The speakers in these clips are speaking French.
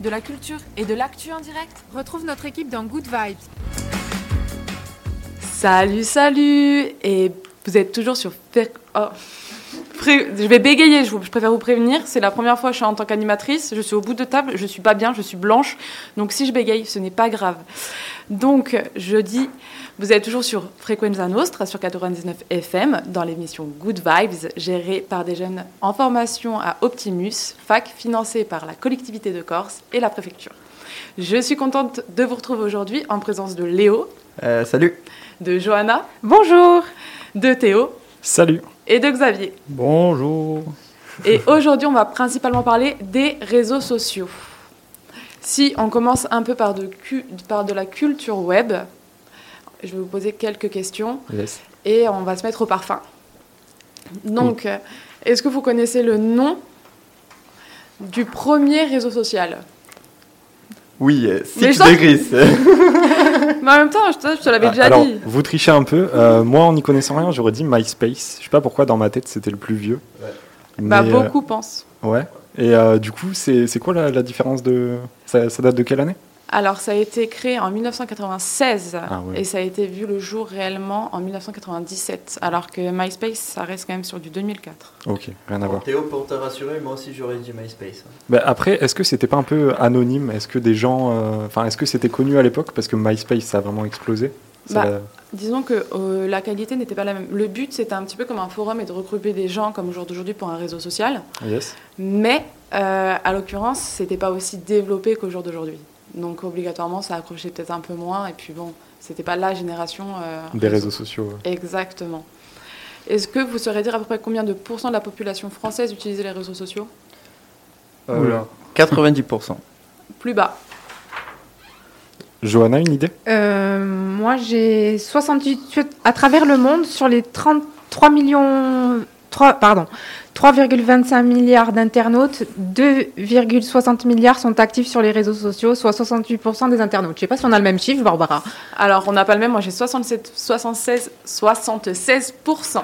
de la culture et de l'actu en direct Retrouve notre équipe dans Good Vibes. Salut, salut Et vous êtes toujours sur... Oh. Je vais bégayer, je préfère vous prévenir. C'est la première fois que je suis en tant qu'animatrice. Je suis au bout de table, je suis pas bien, je suis blanche. Donc si je bégaye, ce n'est pas grave. Donc je dis, vous êtes toujours sur Frequenza Nostra, sur 99 FM, dans l'émission Good Vibes, gérée par des jeunes en formation à Optimus, fac financée par la collectivité de Corse et la préfecture. Je suis contente de vous retrouver aujourd'hui en présence de Léo, Euh, salut. de Johanna, Bonjour de Théo Salut. et de Xavier. Bonjour. Et aujourd'hui, on va principalement parler des réseaux sociaux. Si on commence un peu par de, cu- par de la culture web, je vais vous poser quelques questions Yes. et on va se mettre au parfum. Donc, euh, est-ce que vous connaissez le nom du premier réseau social? Oui, euh, Six Degrees. Mais en même temps, je te, l'avais déjà Alors, dit. vous trichez un peu. Euh, moi, en n'y connaissant rien, j'aurais dit MySpace. Je sais pas pourquoi, dans ma tête, c'était le plus vieux. Bah, Mais, beaucoup pensent. ouais. Et euh, du coup, c'est c'est quoi la, la différence de. Ça, ça date de quelle année? Alors, ça a été créé en 1996 Ah et ça a été vu le jour réellement en 1997, alors que MySpace, ça reste quand même sur du 2004. Ok, rien à voir. Théo, pour te rassurer, moi aussi j'aurais dit MySpace. Bah, après, est-ce que c'était pas un peu anonyme? Est-ce que des gens. euh, Enfin, est-ce que c'était connu à l'époque? Parce que MySpace, ça a vraiment explosé. Bah, l'a- Disons que euh, la qualité n'était pas la même. Le but, c'était un petit peu comme un forum et de regrouper des gens comme au jour d'aujourd'hui pour un réseau social. Yes. Mais, euh, à l'occurrence, c'était pas aussi développé qu'au jour d'aujourd'hui. Donc, obligatoirement, ça accrochait peut-être un peu moins. Et puis, bon, c'était pas la génération. euh, Des réseaux sociaux. ouais. Exactement. Est-ce que vous saurez dire à peu près combien de pourcents de la population française utilisait les réseaux sociaux? Oula. 90%. Plus bas. Johanna, une idée? Euh, Moi, j'ai 68 à travers le monde sur les 33 millions. 3, pardon, 3,25 milliards d'internautes, 2,60 milliards sont actifs sur les réseaux sociaux, soit 68% des internautes. Je sais pas si on a le même chiffre, Barbara. Alors, on n'a pas le même. Moi, j'ai 67, 76, 76%.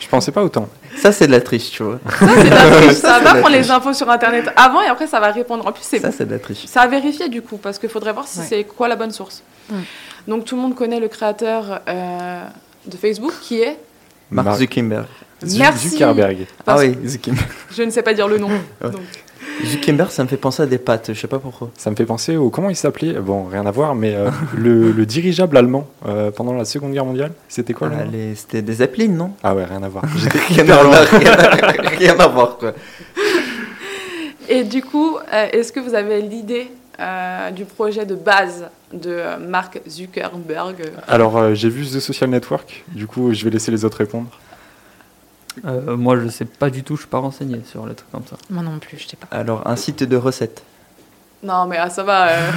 Je pensais pas autant. Ça, c'est de la triche, tu vois. Ça, c'est de la triche. Ça va prendre les infos sur Internet avant et après, ça va répondre. En plus, c'est Ça, c'est de la triche. Ça a vérifié du coup, parce qu'il faudrait voir si Ouais. c'est quoi la bonne source. Ouais. Donc tout le monde connaît le créateur euh, de Facebook qui est. Mark Zuckerberg. Zu- Merci. Zuckerberg. Ah oui, Zuckerberg. Je ne sais pas dire le nom. Ouais. donc. Zuckerberg, ça me fait penser à des pâtes, je sais pas pourquoi. Ça me fait penser au. Comment il s'appelait? Bon, rien à voir, mais euh, le, le dirigeable allemand euh, pendant la Seconde Guerre mondiale, c'était quoi les- C'était des Zeppelin, non? Ah ouais, rien à voir. rien, à voir, rien, à- rien à voir, quoi. Et du coup, euh, est-ce que vous avez l'idée euh, du projet de base de euh, Mark Zuckerberg Alors, euh, j'ai vu The Social Network, du coup, je vais laisser les autres répondre. Euh, moi, je sais pas du tout, je suis pas renseigné sur les trucs comme ça. Moi non plus, je sais pas. Alors, un site de recettes. Non, mais ah, ça va. euh.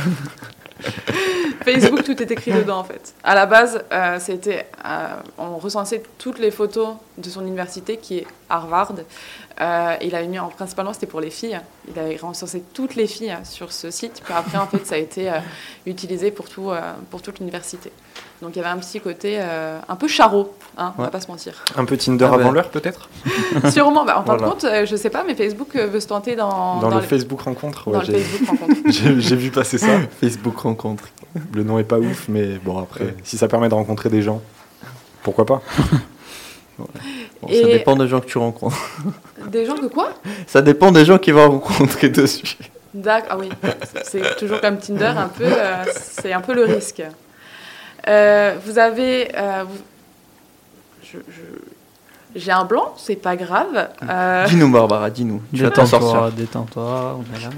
Facebook, tout est écrit dedans en fait. À la base, euh, c'était, euh, on recensait toutes les photos de son université qui est Harvard. Euh, il a mis en principalement, c'était pour les filles. Il a recensé toutes les filles sur ce site. Puis après, en fait, ça a été euh, utilisé pour tout, euh, pour toute l'université. Donc il y avait un petit côté euh, un peu charreau, hein, on va Ouais. pas se mentir. Un peu Tinder Ah ouais. avant l'heure, peut-être? Sûrement, bah, en fin de compte, euh, je sais pas, mais Facebook veut se tenter dans, Dans, le, le, Facebook rencontre, dans ouais, le j'ai Facebook rencontre. j'ai- j'ai vu passer ça. Facebook rencontre. Le nom est pas ouf, mais bon, après, si ça permet de rencontrer des gens, pourquoi pas? Bon, Ça dépend des gens que tu rencontres. Des gens que quoi? Ça dépend des gens qui vont rencontrer dessus. D'accord, ah oui, c'est toujours comme Tinder, un peu, euh, c'est un peu le risque. Euh, vous avez, euh, vous- je- je- j'ai un blanc, c'est pas grave. Euh, Dis-nous, Barbara, dis-nous. Détends-toi, détends-toi, on est là.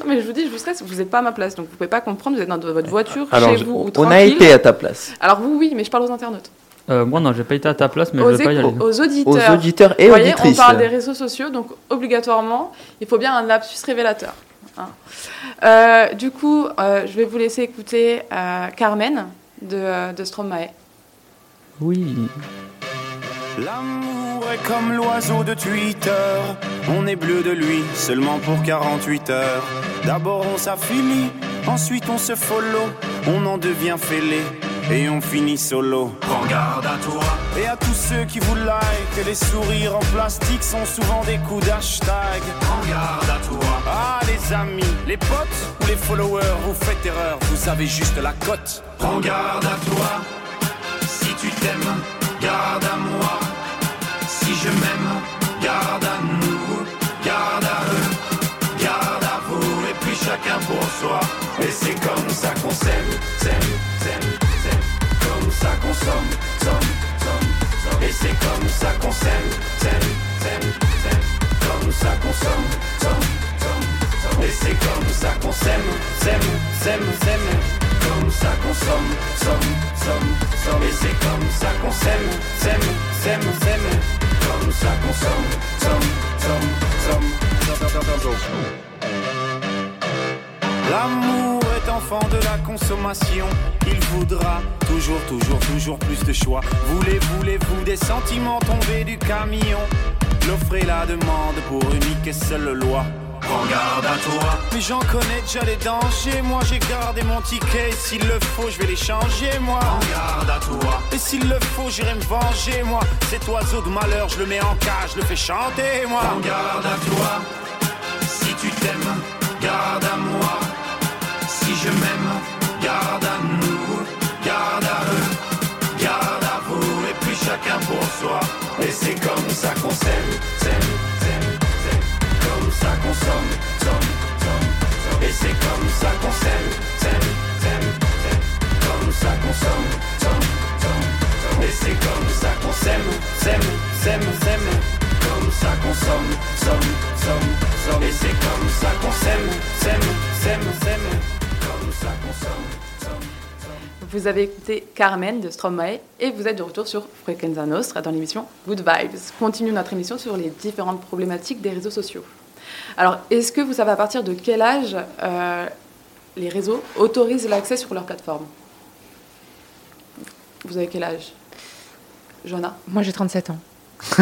non mais je vous dis, je vous stresse, vous n'êtes pas à ma place, donc vous pouvez pas comprendre. Vous êtes dans votre voiture, Alors, chez vous ou On tranquille. a été à ta place. Alors vous, oui, mais je parle aux internautes, Euh, moi, non, j'ai pas été à ta place, mais aux, je vais pas y aller. aux Aux auditeurs. auditeurs et Vous voyez, on auditrices. parle des réseaux sociaux, donc obligatoirement, il faut bien un lapsus révélateur. hein. Euh, du coup, euh, je vais vous laisser écouter euh, Carmen de, euh, de Stromae. Oui. L'amour est comme l'oiseau de Twitter. On est bleu de lui seulement pour 48 heures. D'abord on s'affilie, ensuite on se follow. on en devient fêlé et on finit solo. Prends garde à toi. Et à tous ceux qui vous like, les sourires en plastique sont souvent des coups d'hashtag. Prends garde à toi. Ah, les amis, les potes ou les followers, vous faites erreur, vous avez juste la cote. Prends garde à toi. Si tu t'aimes, garde à moi. Si je m'aime, garde à nous, garde à eux, garde à vous, et puis chacun pour soi. Et c'est comme ça qu'on s'aime, somme, somme, somme, somme. Et c'est comme ça qu'on s'aime, s'aime, s'aime, s'aime, comme ça qu'on somme, somme, somme, somme. Et c'est comme ça qu'on s'aime, s'aime, s'aime, s'aime, comme ça qu'on somme, somme, somme, somme. Et c'est comme ça qu'on s'aime, s'aime, s'aime, s'aime, comme ça qu'on somme, somme, somme, somme, somme, somme, somme. L'amour est enfant de la consommation. Il voudra toujours, toujours, toujours plus de choix. Voulez, voulez-vous des sentiments tombés du camion? L'offre et la demande pour unique et seule loi. Prends garde à toi. Mais j'en connais déjà les dangers. Moi j'ai gardé mon ticket. Et S'il le faut, je vais les changer, moi. Prends garde à toi. Et s'il le faut, j'irai me venger, moi. Cet oiseau de malheur, je le mets en cage, je le fais chanter, moi. Prends garde à toi. Si tu t'aimes, garde à moi. Qu'on s'aime, s'aime, s'aime, comme ça qu'on somme, somme, somme. Et c'est comme ça qu'on s'aime, s'aime, s'aime, comme ça qu'on somme, somme, somme. Et c'est comme ça qu'on s'aime, s'aime, s'aime, comme ça qu'on somme, somme, somme, somme. Et c'est comme ça qu'on s'aime, s'aime, s'aime, comme ça qu'on somme. Vous avez écouté Carmen de Stromae et vous êtes de retour sur Frequenza Nostra dans l'émission Good Vibes. Continue notre émission sur les différentes problématiques des réseaux sociaux. Alors, est-ce que vous savez à partir de quel âge euh, les réseaux autorisent l'accès sur leur plateforme? Vous avez quel âge? Johanna? Moi, j'ai 37 ans.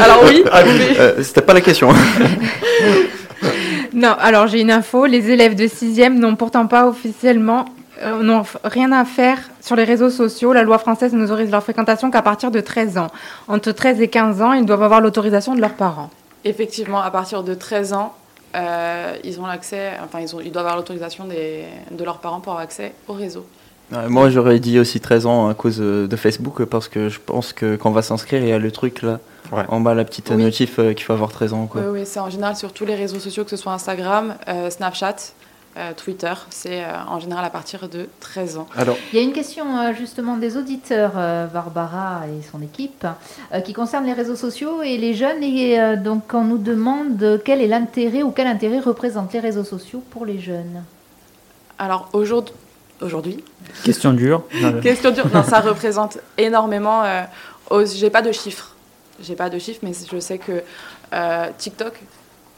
Alors oui, Ah, mais- euh, C'était pas la question. Non, alors j'ai une info. Les élèves de 6e n'ont pourtant pas officiellement euh, n'ont rien à faire sur les réseaux sociaux. La loi française n'autorise leur fréquentation qu'à partir de 13 ans. Entre 13 et 15 ans, ils doivent avoir l'autorisation de leurs parents. effectivement, à partir de 13 ans, euh, ils ont l'accès, enfin, ils, ont, ils doivent avoir l'autorisation des- de leurs parents pour avoir accès au réseau. Moi, j'aurais dit aussi 13 ans à cause euh, de Facebook parce que je pense que quand on va s'inscrire, il y a le truc là, Ouais. en bas, la petite Oui. notif euh, qu'il faut avoir 13 ans. Quoi. Oui, oui, c'est en général sur tous les réseaux sociaux, que ce soit Instagram, euh, Snapchat, euh, Twitter. C'est euh, en général à partir de 13 ans. Alors, Il y a une question euh, justement des auditeurs, euh, Barbara et son équipe, euh, qui concerne les réseaux sociaux et les jeunes. Et euh, donc on nous demande quel est l'intérêt ou quel intérêt représentent les réseaux sociaux pour les jeunes. Alors aujourd'hui, aujourd'hui, Question dure. Question dure, non, ça représente énormément. Euh, aux- J'ai pas de chiffres. J'ai pas de chiffres, mais je sais que euh, TikTok,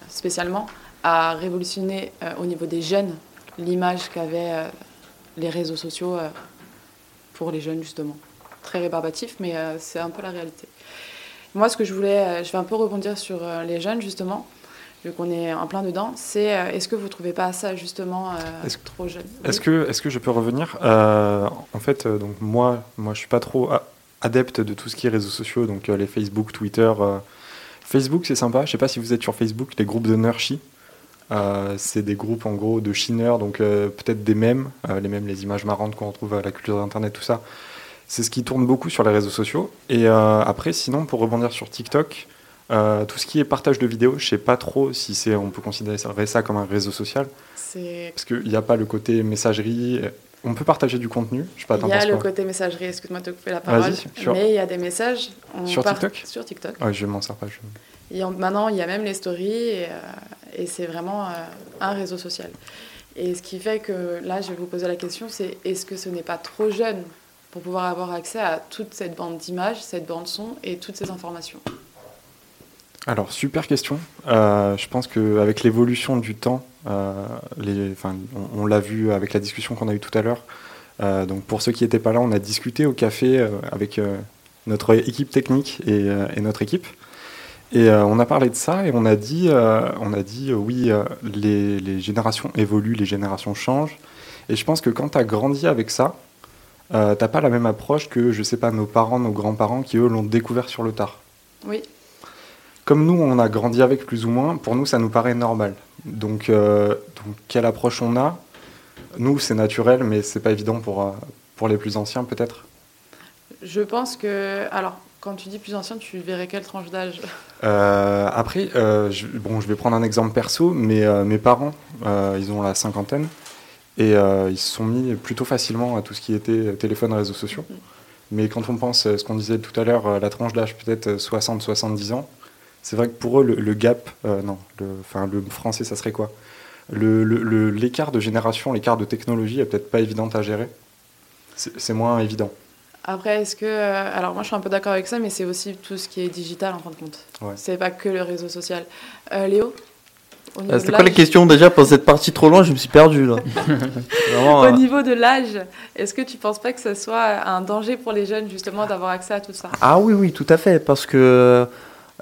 spécialement, a révolutionné euh, au niveau des jeunes l'image qu'avaient euh, les réseaux sociaux pour les jeunes, justement. Très rébarbatif, mais c'est un peu la réalité. Moi, ce que je voulais, je vais un peu rebondir sur les jeunes, justement, vu qu'on est en plein dedans, c'est est-ce que vous trouvez pas ça, justement, euh, Est-ce- trop jeune? Est-ce que, est que je peux revenir? Euh, En fait, donc moi, moi, je suis pas trop a- adepte de tout ce qui est réseaux sociaux, donc euh, les Facebook, Twitter. euh. Facebook, c'est sympa. Je sais pas si vous êtes sur Facebook, les groupes de Nerchi. Euh, c'est des groupes en gros de chineurs, donc euh, peut-être des mèmes, euh, les mèmes, les images marrantes qu'on retrouve à la culture d'internet, tout ça. C'est ce qui tourne beaucoup sur les réseaux sociaux. Et après, sinon, pour rebondir sur TikTok, tout ce qui est partage de vidéos, je sais pas trop si c'est, on peut considérer ça comme un réseau social. Parce qu'il n'y a pas le côté messagerie. On peut partager du contenu. Je sais pas, Il y a le côté messagerie, excuse-moi de te couper la parole, sur- mais il y a des messages. on Sur part- TikTok Sur TikTok. Ouais, je m'en sers pas. je- Et en- maintenant, il y a même les stories et, euh, et c'est vraiment euh, un réseau social. Et ce qui fait que là, je vais vous poser la question, c'est est-ce que ce n'est pas trop jeune pour pouvoir avoir accès à toute cette bande d'images, cette bande son et toutes ces informations? Alors, super question. Euh, je pense qu'avec l'évolution du temps, euh, on, l'a vu avec la discussion qu'on a eue tout à l'heure. Euh, donc, pour ceux qui n'étaient pas là, on a discuté au café avec notre équipe technique et, notre équipe. Et on a parlé de ça et on a dit, on a dit oui, les, générations évoluent, les générations changent. Et je pense que quand tu as grandi avec ça, t'as pas la même approche que, je sais pas, nos parents, nos grands-parents qui, eux, l'ont découvert sur le tard. Oui. Comme nous, on a grandi avec plus ou moins, pour nous, ça nous paraît normal. Donc, euh, donc quelle approche on a? Nous, c'est naturel, mais c'est pas évident pour, euh, pour les plus anciens, peut-être. Je pense que. Alors, quand tu dis plus ancien, tu verrais quelle tranche d'âge? Euh, après, euh, je, bon, je vais prendre un exemple perso, mais mes parents, ils ont la cinquantaine et ils se sont mis plutôt facilement à tout ce qui était téléphone, réseaux sociaux. Mais quand on pense, ce qu'on disait tout à l'heure, la tranche d'âge peut-être 60-70 ans, c'est vrai que pour eux, le, le gap, euh, non, le, enfin, le français, ça serait quoi? Le- le- le- L'écart de génération, l'écart de technologie est peut-être pas évident à gérer? C'est moins évident. Après, est-ce que. euh, alors, moi, je suis un peu d'accord avec ça, mais c'est aussi tout ce qui est digital, en fin de compte. Ouais. C'est pas que le réseau social. Euh, Léo Euh, C'était quoi la question déjà pour cette partie trop loin? Je me suis perdu là. Vraiment, Au euh, niveau de l'âge, est-ce que tu penses pas que ce soit un danger pour les jeunes, justement, d'avoir accès à tout ça? Ah oui, oui, tout à fait, parce que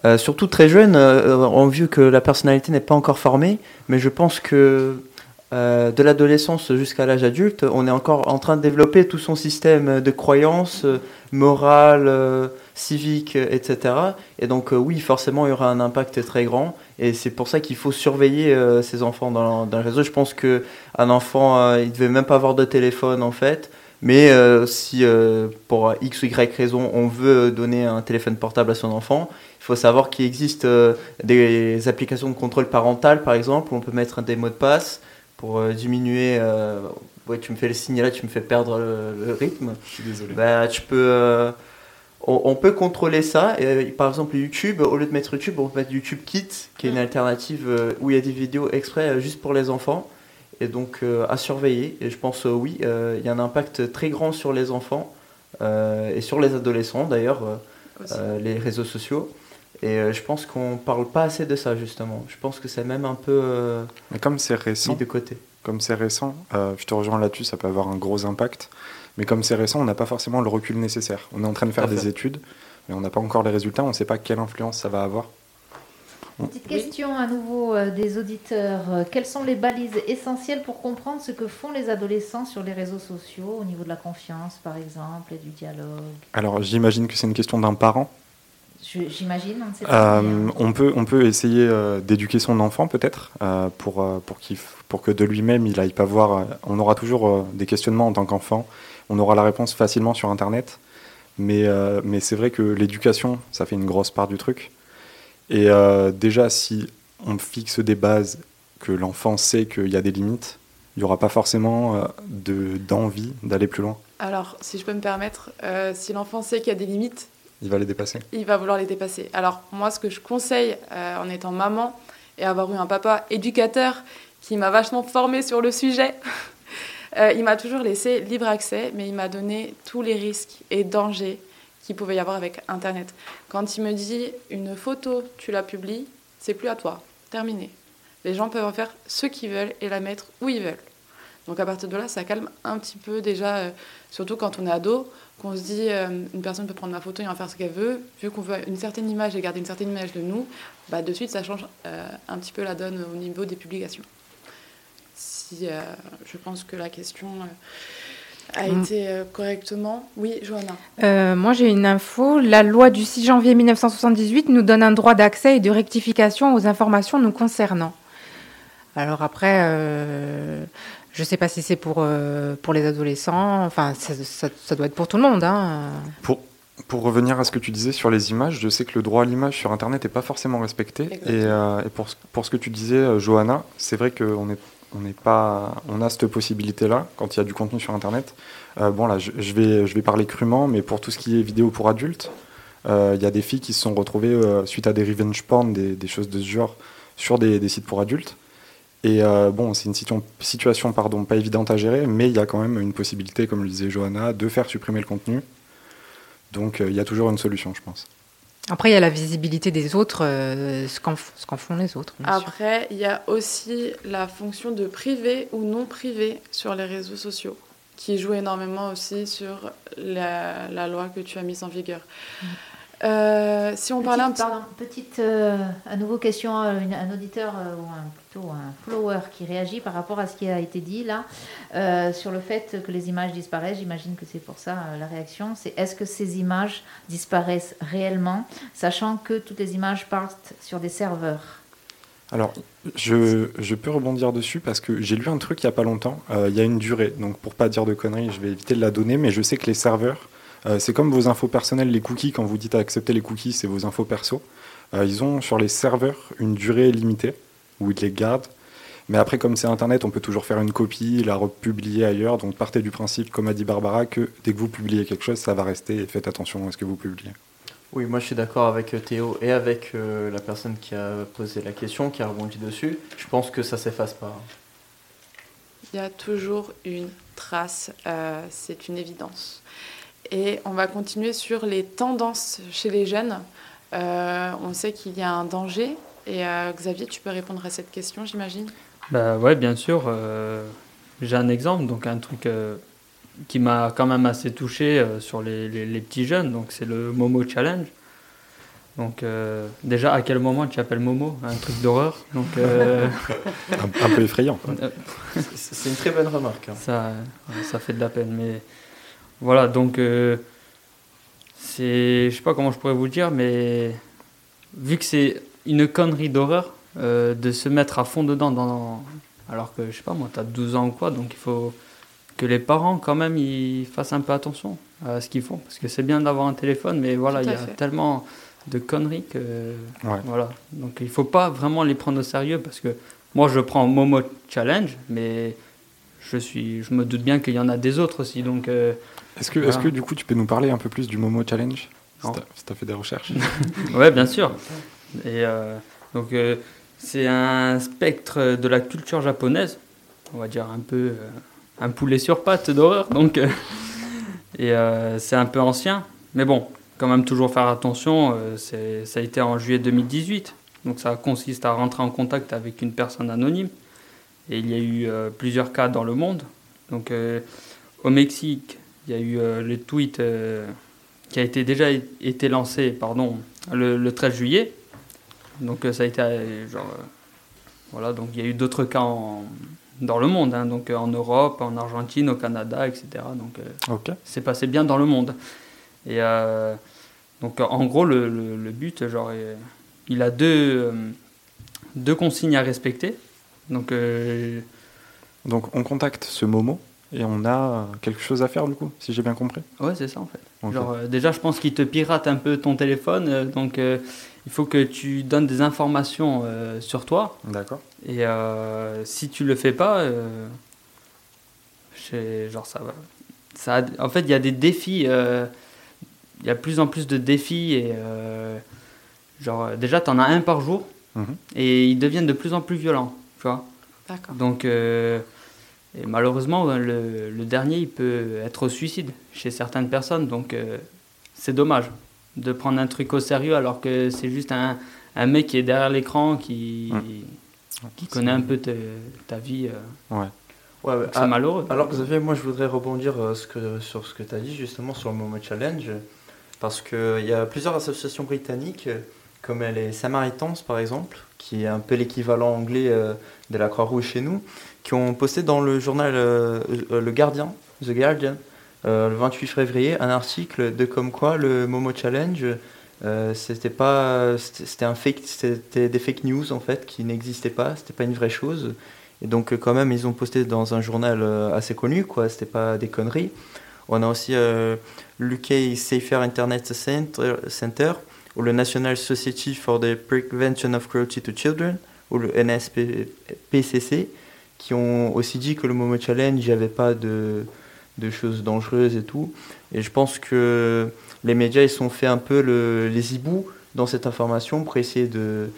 euh, surtout très jeune, euh, on vu que la personnalité n'est pas encore formée, mais je pense que euh, de l'adolescence jusqu'à l'âge adulte, on est encore en train de développer tout son système de croyances, euh, morales, civiques, etc. Et donc oui, forcément, il y aura un impact très grand, et c'est pour ça qu'il faut surveiller ces enfants dans, dans le réseau. Je pense que un enfant, il devait même pas avoir de téléphone en fait. Mais si pour X ou Y raison on veut donner un téléphone portable à son enfant, il faut savoir qu'il existe euh, des applications de contrôle parental par exemple, où on peut mettre des mots de passe pour euh, diminuer. euh, ouais, tu me fais le signe là, tu me fais perdre le, le rythme. Je suis désolé. Bah, tu peux, on, peut contrôler ça. Et, par exemple, YouTube, au lieu de mettre YouTube, on peut mettre YouTube Kids, qui est une alternative euh, où il y a des vidéos exprès juste pour les enfants. Et donc euh, à surveiller. Et je pense, euh, oui, euh, il y a un impact très grand sur les enfants et sur les adolescents d'ailleurs, les réseaux sociaux. Et euh, je pense qu'on parle pas assez de ça justement. Je pense que c'est même un peu euh, Mais comme c'est mis récent, de côté. comme c'est récent, euh, je te rejoins là-dessus, ça peut avoir un gros impact. Mais comme c'est récent, on n'a pas forcément le recul nécessaire. On est en train de faire des études, mais on n'a pas encore les résultats, on ne sait pas quelle influence ça va avoir. Petite question à nouveau des auditeurs. Quelles sont les balises essentielles pour comprendre ce que font les adolescents sur les réseaux sociaux au niveau de la confiance, par exemple, et du dialogue? Alors j'imagine que c'est une question d'un parent. J'imagine. Euh, on, peut, on peut essayer euh, d'éduquer son enfant peut-être euh, pour, euh, pour, pour que de lui-même il aille pas voir. euh, on aura toujours euh, des questionnements en tant qu'enfant. On aura la réponse facilement sur Internet. Mais, euh, mais c'est vrai que l'éducation, ça fait une grosse part du truc. Et euh, déjà, si on fixe des bases, que l'enfant sait qu'il y a des limites, il n'y aura pas forcément euh, de, d'envie d'aller plus loin. Alors, si je peux me permettre, euh, si l'enfant sait qu'il y a des limites, Il va les dépasser. il va vouloir les dépasser. Alors, moi, ce que je conseille euh, en étant maman et avoir eu un papa éducateur qui m'a vachement formée sur le sujet, euh, il m'a toujours laissé libre accès, mais il m'a donné tous les risques et dangers qu'il pouvait y avoir avec Internet. Quand il me dit une photo, tu la publies, c'est plus à toi. Terminé. Les gens peuvent en faire ce qu'ils veulent et la mettre où ils veulent. Donc à partir de là, ça calme un petit peu déjà, euh, surtout quand on est ado, qu'on se dit euh, une personne peut prendre ma photo et en faire ce qu'elle veut, vu qu'on veut une certaine image et garder une certaine image de nous, bah, de suite ça change euh, un petit peu la donne au niveau des publications. Si je pense que la question a Mm. été correctement. Oui, Johanna. Euh, moi, j'ai une info. La loi du 6 janvier 1978 nous donne un droit d'accès et de rectification aux informations nous concernant. Alors après, euh, je ne sais pas si c'est pour, euh, pour les adolescents. Enfin, ça, ça- ça doit être pour tout le monde. Hein. Pour, pour revenir à ce que tu disais sur les images, je sais que le droit à l'image sur Internet n'est pas forcément respecté. Et, euh, et pour, ce- pour ce que tu disais, euh, Johanna, c'est vrai qu'on est, on n'est pas, on a cette possibilité-là quand il y a du contenu sur Internet. Euh, bon là, je, je vais, je vais parler crûment, mais pour tout ce qui est vidéo pour adultes, euh, il y a des filles qui se sont retrouvées euh, suite à des revenge porn, des, des choses de ce genre, sur des, des sites pour adultes. Et euh, bon, c'est une situation, situation pardon, pas évidente à gérer, mais il y a quand même une possibilité, comme le disait Johanna, de faire supprimer le contenu. Donc euh, il y a toujours une solution, je pense. Après, il y a la visibilité des autres, euh, ce qu'en font les autres. Après, il y a aussi la fonction de privé ou non privé sur les réseaux sociaux, qui joue énormément aussi sur la, la loi que tu as mise en vigueur. Euh, si on Petite, parlait un petit... pardon, petite euh, à nouveau question à une- un auditeur euh, ou un, plutôt un follower qui réagit par rapport à ce qui a été dit là euh, sur le fait que les images disparaissent. J'imagine que c'est pour ça euh, la réaction. C'est est-ce que ces images disparaissent réellement, sachant que toutes les images partent sur des serveurs? Alors, je, je peux rebondir dessus parce que j'ai lu un truc il n'y a pas longtemps. Euh, il y a une durée, donc pour pas dire de conneries, je vais éviter de la donner, mais je sais que les serveurs, euh, c'est comme vos infos personnelles, les cookies, quand vous dites accepter les cookies, c'est vos infos perso. Euh, ils ont sur les serveurs une durée limitée où ils les gardent. Mais après, comme c'est Internet, on peut toujours faire une copie, la republier ailleurs. Donc partez du principe, comme a dit Barbara, que dès que vous publiez quelque chose, ça va rester et faites attention à ce que vous publiez. Oui, moi je suis d'accord avec euh, Théo et avec euh, la personne qui a posé la question, qui a rebondi dessus. Je pense que ça s'efface pas. Il y a toujours une trace, euh, c'est une évidence. Et on va continuer sur les tendances chez les jeunes. Euh, on sait qu'il y a un danger. Et euh, Xavier, tu peux répondre à cette question, j'imagine? Bah ouais, bien sûr. euh, J'ai un exemple, donc un truc euh, qui m'a quand même assez touché euh, sur les, les- les petits jeunes. Donc c'est le Momo Challenge. Donc euh, déjà, à quel moment tu appelles Momo? Un truc d'horreur? Donc euh, Un, un peu effrayant. C'est une très bonne remarque. hein. ça, ça fait de la peine. Mais voilà, donc euh, c'est, je sais pas comment je pourrais vous le dire, mais vu que c'est une connerie d'horreur, euh, de se mettre à fond dedans, dans, alors que je sais pas moi, tu as 12 ans ou quoi, donc il faut que les parents quand même ils fassent un peu attention à ce qu'ils font, parce que c'est bien d'avoir un téléphone, mais voilà, il y a fait. tellement de conneries que Ouais. voilà, donc il faut pas vraiment les prendre au sérieux, parce que moi je prends Momo Challenge, mais je suis, je me doute bien qu'il y en a des autres aussi, donc euh, Est-ce que, Voilà. est-ce que du coup tu peux nous parler un peu plus du Momo Challenge Si tu as fait des recherches. Ouais, bien sûr. Et euh, donc, euh, c'est un spectre de la culture japonaise, on va dire un peu euh, un poulet sur pattes d'horreur. Donc, et c'est un peu ancien, mais bon, quand même toujours faire attention. ça a été en juillet 2018, donc ça consiste à rentrer en contact avec une personne anonyme. Et il y a eu plusieurs cas dans le monde. Donc, au Mexique, il y a eu euh, le tweet euh, qui a été déjà été lancé, pardon, le, le 13 juillet. Donc euh, ça a été genre voilà donc il y a eu d'autres cas en- dans le monde hein, donc en Europe, en Argentine, au Canada, etc. Donc c'est passé bien dans le monde. Et donc en gros le, le- le but genre il a deux deux consignes à respecter. Donc Donc on contacte ce Momo et on a quelque chose à faire du coup, si j'ai bien compris. ouais c'est ça en fait. Genre, euh, déjà, je pense qu'il te pirate un peu ton téléphone, euh, donc euh, il faut que tu donnes des informations euh, sur toi. D'accord. Et euh, si tu le fais pas, euh, genre ça va. Ça, a- en fait, il y a des défis. euh, Il y a de plus en plus de défis et euh, genre euh, déjà, tu en as un par jour Mhm. et ils deviennent de plus en plus violents, tu vois. D'accord. Donc, euh, et malheureusement, le, le dernier, il peut être au suicide chez certaines personnes. Donc, euh, c'est dommage de prendre un truc au sérieux alors que c'est juste un, un mec qui est derrière l'écran qui, qui connaît un peu te- ta vie. euh. Ouais. C'est Ah, malheureux. Alors Xavier, moi je voudrais rebondir euh, ce que- sur ce que tu as dit justement sur le Momo Challenge, parce qu'il y a plusieurs associations britanniques, comme les Samaritans par exemple, qui est un peu l'équivalent anglais euh, de la Croix-Rouge chez nous, qui ont posté dans le journal euh, euh, Le Guardian, The Guardian, euh, le 28 février, un article de comme quoi le Momo Challenge, c'était pas, c'était un fake, c'était des fake news en fait qui n'existaient pas, c'était pas une vraie chose. Et donc, quand même, ils ont posté dans un journal assez connu, quoi. C'était pas des conneries. On a aussi l'UK Safer Internet Center, Center, ou le National Society for the Prevention of Cruelty to Children, ou le NSPCC, qui ont aussi dit que le Momo Challenge, il n'y avait pas de, de choses dangereuses et tout. Et je pense que les médias, ils sont fait un peu le- les hiboux dans cette information pour essayer de.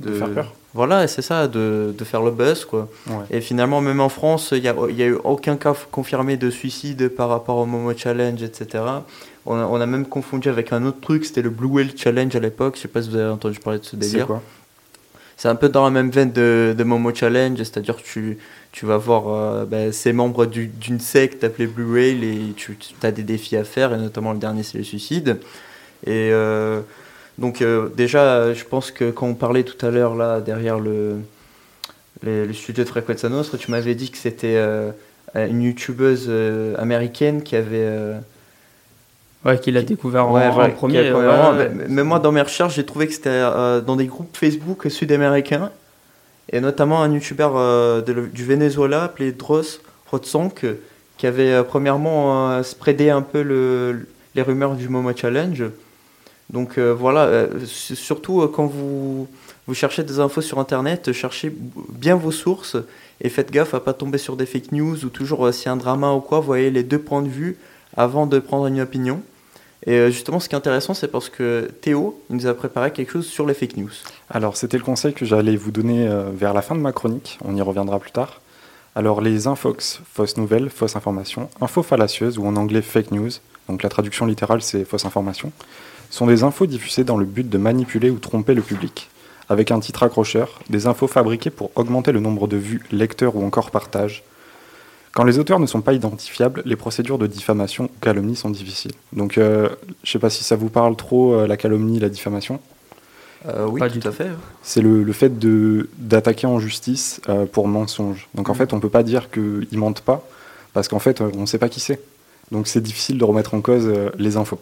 De faire peur. Voilà, c'est ça, de, de faire le buzz, quoi. Ouais. Et finalement, même en France, il n'y a, y a eu aucun cas confirmé de suicide par rapport au Momo Challenge, etc. On a, on a même confondu avec un autre truc, c'était le Blue Whale Challenge à l'époque. Je sais pas si vous avez entendu parler de ce C'est délire. quoi? C'est un peu dans la même veine de, Momo Challenge, c'est-à-dire tu, tu vas voir euh, ben, ces membres du- d'une secte appelée Blue Whale et tu, as des défis à faire, et notamment le dernier, c'est le suicide. Et euh, donc euh, déjà, je pense que quand on parlait tout à l'heure là derrière le, le, le studio de Frequenza Nostra, tu m'avais dit que c'était une youtubeuse américaine qui avait Ouais, qu'il a découvert en, Ouais, en voilà, qui premier. ouais, vraiment, ouais. mais- mais moi, dans mes recherches, j'ai trouvé que c'était euh, dans des groupes Facebook sud-américains, et notamment un youtubeur euh, du Venezuela appelé Dross Rotsonk, euh, qui avait euh, premièrement euh, spreadé un peu le- les rumeurs du Momo Challenge. Donc euh, voilà, euh, surtout euh, quand vous, vous cherchez des infos sur Internet, cherchez bien vos sources et faites gaffe à pas tomber sur des fake news ou toujours euh, a un drama ou quoi, voyez les deux points de vue avant de prendre une opinion. Et euh, justement, ce qui est intéressant, c'est parce que Théo nous a préparé quelque chose sur les fake news. Alors, c'était le conseil que j'allais vous donner euh, vers la fin de ma chronique. On y reviendra plus tard. Alors, les infox, fausses nouvelles, fausses informations, infos fallacieuses ou en anglais fake news, donc la traduction littérale c'est fausses informations, sont des infos diffusées dans le but de manipuler ou tromper le public. Avec un titre accrocheur, des infos fabriquées pour augmenter le nombre de vues, lecteurs ou encore partages. Quand les auteurs ne sont pas identifiables, les procédures de diffamation ou calomnie sont difficiles. Donc, euh, je ne sais pas si ça vous parle trop, euh, la calomnie, la diffamation. Euh, oui, Pas tout à fait. C'est le, le fait de d'attaquer en justice euh, pour mensonge. Donc en fait, on peut pas dire qu'ils mentent pas, parce qu'en fait, on ne sait pas qui c'est. Donc c'est difficile de remettre en cause euh, les infos.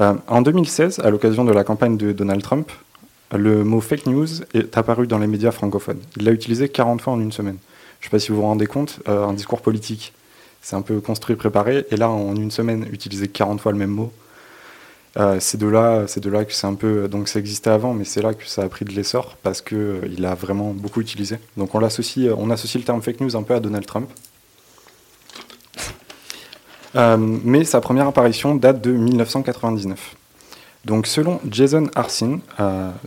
Euh, en 2016, à l'occasion de la campagne de Donald Trump, le mot fake news est apparu dans les médias francophones. Il l'a utilisé 40 fois en une semaine. Je ne sais pas si vous vous rendez compte, euh, un discours politique, c'est un peu construit, préparé, et là, en une semaine, utiliser 40 fois le même mot, euh, c'est de là, c'est de là que c'est un peu, donc ça existait avant, mais c'est là que ça a pris de l'essor parce que euh, il a vraiment beaucoup utilisé. Donc on euh, on associe le terme fake news un peu à Donald Trump. Mais sa première apparition date de 1999. Donc selon Jason Arsin,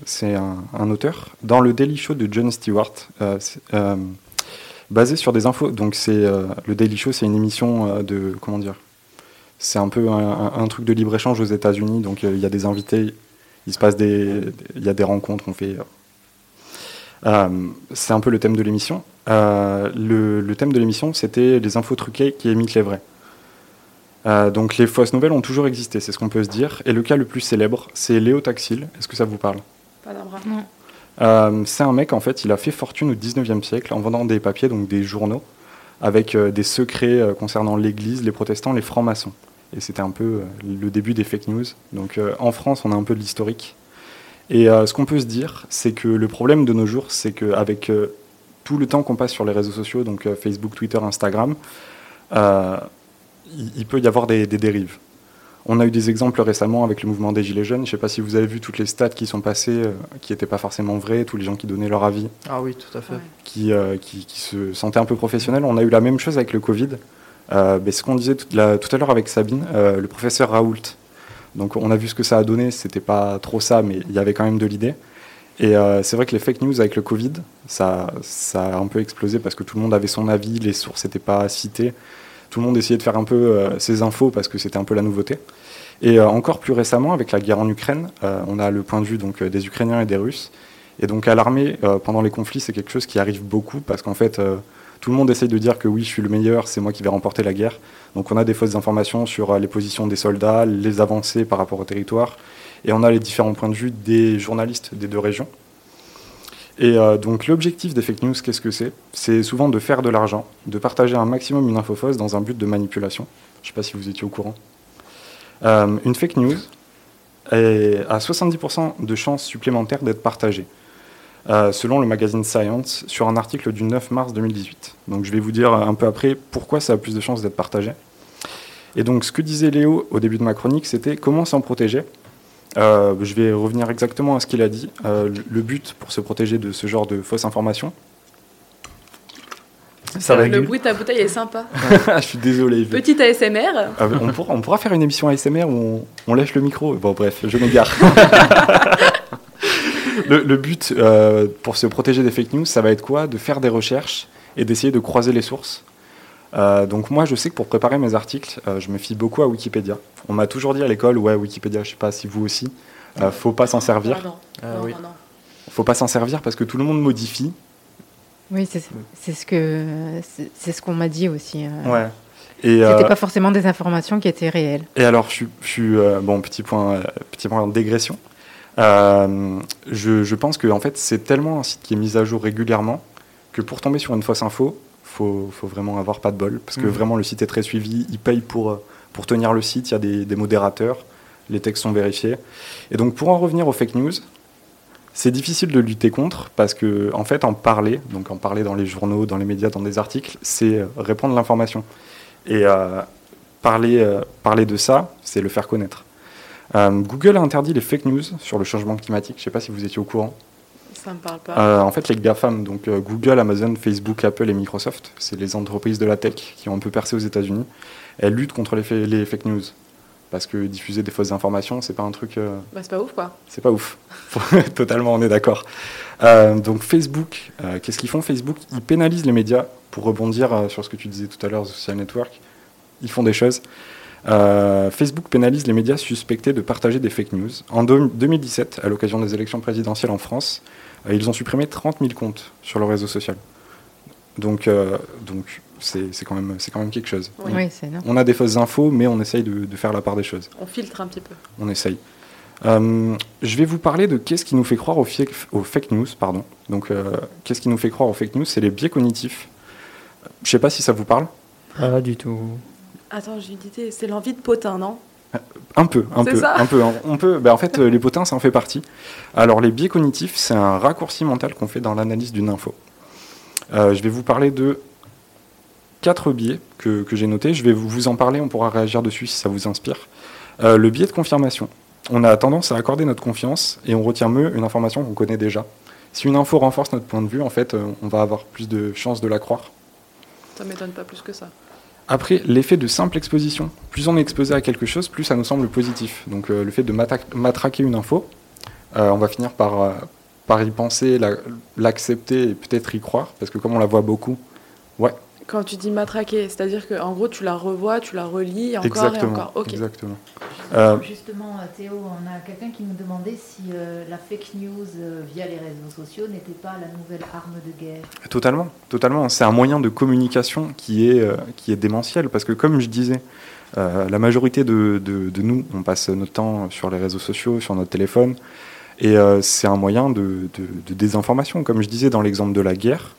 c'est un, un auteur, dans le Daily Show de Jon Stewart, basé sur des infos. Donc c'est euh, le Daily Show, c'est une émission euh, de comment dire c'est un peu un, un- un truc de libre-échange aux États-Unis. Donc, euh, il y a des invités, il se passe des, il y a des rencontres, on fait. euh, euh, c'est un peu le thème de l'émission. Euh, le, le thème de l'émission, c'était les infos truquées qui imitent les vraies. Euh, donc, les fausses nouvelles ont toujours existé, c'est ce qu'on peut se dire. Et le cas le plus célèbre, c'est Léo Taxil. Est-ce que ça vous parle? Euh, c'est un mec, en fait, il a fait fortune au 19e siècle en vendant des papiers, donc des journaux, avec euh, des secrets euh, concernant l'Église, les protestants, les francs-maçons. Et c'était un peu le début des fake news. Donc en France, on a un peu de l'historique. Et ce qu'on peut se dire, c'est que le problème de nos jours, c'est qu'avec tout le temps qu'on passe sur les réseaux sociaux, donc Facebook, Twitter, Instagram, il, peut y avoir des dérives. On a eu des exemples récemment avec le mouvement des Gilets jaunes. Je ne sais pas si vous avez vu toutes les stats qui sont passées, euh, qui n'étaient pas forcément vraies, tous les gens qui donnaient leur avis Ah oui, tout à fait. qui, euh, qui, qui se sentaient un peu professionnels. On a eu la même chose avec le Covid. Euh, mais ce qu'on disait tout, la- tout à l'heure avec Sabine, euh, le professeur Raoult. Donc on a vu ce que ça a donné, c'était pas trop ça, mais il y avait quand même de l'idée. Et euh, c'est vrai que les fake news avec le Covid, ça, ça a un peu explosé parce que tout le monde avait son avis, les sources n'étaient pas citées. Tout le monde essayait de faire un peu euh, ses infos parce que c'était un peu la nouveauté. Et euh, encore plus récemment, avec la guerre en Ukraine, euh, on a le point de vue donc, des Ukrainiens et des Russes. Et donc à l'armée, pendant les conflits, c'est quelque chose qui arrive beaucoup parce qu'en fait, tout le monde essaye de dire que oui, je suis le meilleur, c'est moi qui vais remporter la guerre. Donc on a des fausses informations sur les positions des soldats, les avancées par rapport au territoire, et on a les différents points de vue des journalistes des deux régions. Et euh, donc l'objectif des fake news, qu'est-ce que c'est? C'est souvent de faire de l'argent, de partager un maximum une info fausse dans un but de manipulation. Je ne sais pas si vous étiez au courant. Euh, une fake news a 70% de chances supplémentaires d'être partagée. euh, selon le magazine Science, sur un article du 9 mars 2018. Donc je vais vous dire un peu après pourquoi ça a plus de chances d'être partagé. Et donc ce que disait Léo au début de ma chronique, c'était comment s'en protéger. Euh, je vais revenir exactement à ce qu'il a dit. Euh, le- but pour se protéger de ce genre de fausses informations. Ça Le bruit de ta bouteille est sympa. Je suis désolé. Petite ASMR. Ah, on, pourra, on pourra faire une émission ASMR où on, on lèche le micro. Bon, bref, je m'égare. le, le but euh, pour se protéger des fake news, ça va être quoi? De faire des recherches et d'essayer de croiser les sources. Euh, donc moi, je sais que pour préparer mes articles, euh, je me fie beaucoup à Wikipédia. On m'a toujours dit à l'école, ouais, Wikipédia, je sais pas si vous aussi, euh, faut pas s'en servir. Pardon. Ah non, oui. non, non. Faut pas s'en servir parce que tout le monde modifie. Oui, c'est c'est ce que c'est ce qu'on m'a dit aussi. euh. Ouais. Et, C'était euh, pas forcément des informations qui étaient réelles. et alors, je suis, euh, bon, petit point, euh, petit point de dégression. Euh, je, je pense que en fait, c'est tellement un site qui est mis à jour régulièrement que pour tomber sur une fausse info, faut, faut vraiment avoir pas de bol, parce que Mhm. vraiment le site est très suivi. Ils payent pour euh, pour tenir le site. Il y a des, des modérateurs, les textes sont vérifiés. Et donc, pour en revenir aux fake news, c'est difficile de lutter contre parce que en fait, en parler, donc en parler dans les journaux, dans les médias, dans des articles, c'est euh, répandre l'information. Et euh, parler, euh, parler de ça, c'est le faire connaître. Euh, Google a interdit les fake news sur le changement climatique. Je ne sais pas si vous étiez au courant. Ça me parle pas. Euh, en fait, les GAFAM, donc euh, Google, Amazon, Facebook, Apple et Microsoft, c'est les entreprises de la tech qui ont un peu percé aux États-Unis. Elles luttent contre les, fa- les fake news. Parce que diffuser des fausses informations, c'est pas un truc. euh, Bah, c'est pas ouf, quoi. c'est pas ouf. Totalement, on est d'accord. Donc Facebook, qu'est-ce qu'ils font Facebook? Ils pénalisent les médias pour rebondir sur ce que tu disais tout à l'heure, social network. Ils font des choses. Euh, Facebook pénalise les médias suspectés de partager des fake news. En deux- 2017, à l'occasion des élections présidentielles en France, ils ont supprimé 30 000 comptes sur le réseau social. Donc, euh, donc c'est c'est quand, même- c'est quand même quelque chose. Oui. Oui, c'est énorme. On a des fausses infos, mais on essaye de- de faire la part des choses On filtre un petit peu. on essaye. Euh, je vais vous parler de qu'est-ce qui nous fait croire aux, fake- aux fake news. Pardon. Donc, euh, qu'est-ce qui nous fait croire aux fake news? C'est les biais cognitifs. Je sais pas si ça vous parle. Pas du tout. Attends, j'ai une idée. C'est l'envie de potin, non? Un peu, un peu, un peu. On peut. ben, en fait, les potins, ça en fait partie. Alors, les biais cognitifs, c'est un raccourci mental qu'on fait dans l'analyse d'une info. Euh, je vais vous parler de quatre biais que, que j'ai notés. Je vais vous vous en parler. On pourra réagir dessus si ça vous inspire. Euh, le biais de confirmation. On a tendance à accorder notre confiance et on retient mieux une information qu'on connaît déjà. Si une info renforce notre point de vue, en fait, euh, on va avoir plus de chances de la croire. Ça m'étonne pas plus que ça. Après, l'effet de simple exposition. Plus on est exposé à quelque chose, plus ça nous semble positif. Donc euh, le fait de matraquer une info, euh, on va finir par, euh, y penser, la- l'accepter et peut-être y croire, parce que comme on la voit beaucoup, ouais, Quand tu dis matraquer, c'est-à-dire que en gros, tu la revois, tu la relis encore exactement. et encore. Ok. exactement. Euh, Justement, euh, Théo, on a quelqu'un qui nous demandait si euh, la fake news euh, via les réseaux sociaux n'était pas la nouvelle arme de guerre. Totalement, totalement. C'est un moyen de communication qui est, euh, qui est démentiel, parce que comme je disais, euh, la majorité de, de- de nous, on passe notre temps sur les réseaux sociaux, sur notre téléphone, et euh, c'est un moyen de, de- de désinformation. Comme je disais dans l'exemple de la guerre,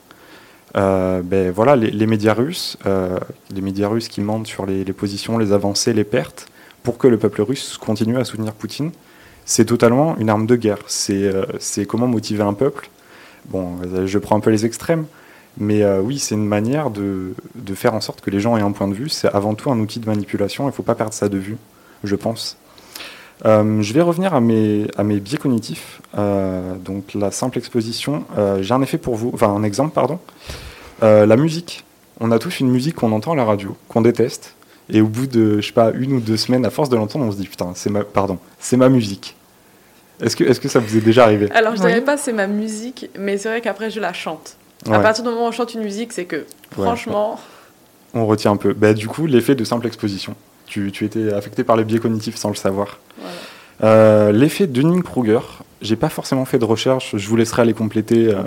euh, ben voilà, les, médias russes, euh, les médias russes qui mentent sur les, positions, les avancées, les pertes, pour que le peuple russe continue à soutenir Poutine, c'est totalement une arme de guerre. C'est euh, comment motiver un peuple. Bon, je prends un peu les extrêmes, mais oui, c'est une manière de, faire en sorte que les gens aient un point de vue. C'est avant tout un outil de manipulation. Il ne faut pas perdre ça de vue, je pense. Je vais revenir à mes, biais cognitifs. Donc la simple exposition. J'ai un effet pour vous, enfin un exemple, pardon. Euh, la musique. On a tous une musique qu'on entend à la radio, qu'on déteste, et au bout de, je sais pas, une ou deux semaines, à force de l'entendre, on se dit putain, c'est ma, pardon, c'est ma musique. Est-ce que, est-ce que ça vous est déjà arrivé? Alors, je Oui. dirais pas c'est ma musique, mais c'est vrai qu'après, je la chante. À partir du moment où on chante une musique, c'est que, franchement, On retient un peu. Bah, du coup, l'effet de simple exposition. Tu, tu étais affecté par les biais cognitifs sans le savoir. voilà. Euh, l'effet Dunning-Kruger, j'ai pas forcément fait de recherche, je vous laisserai aller compléter euh,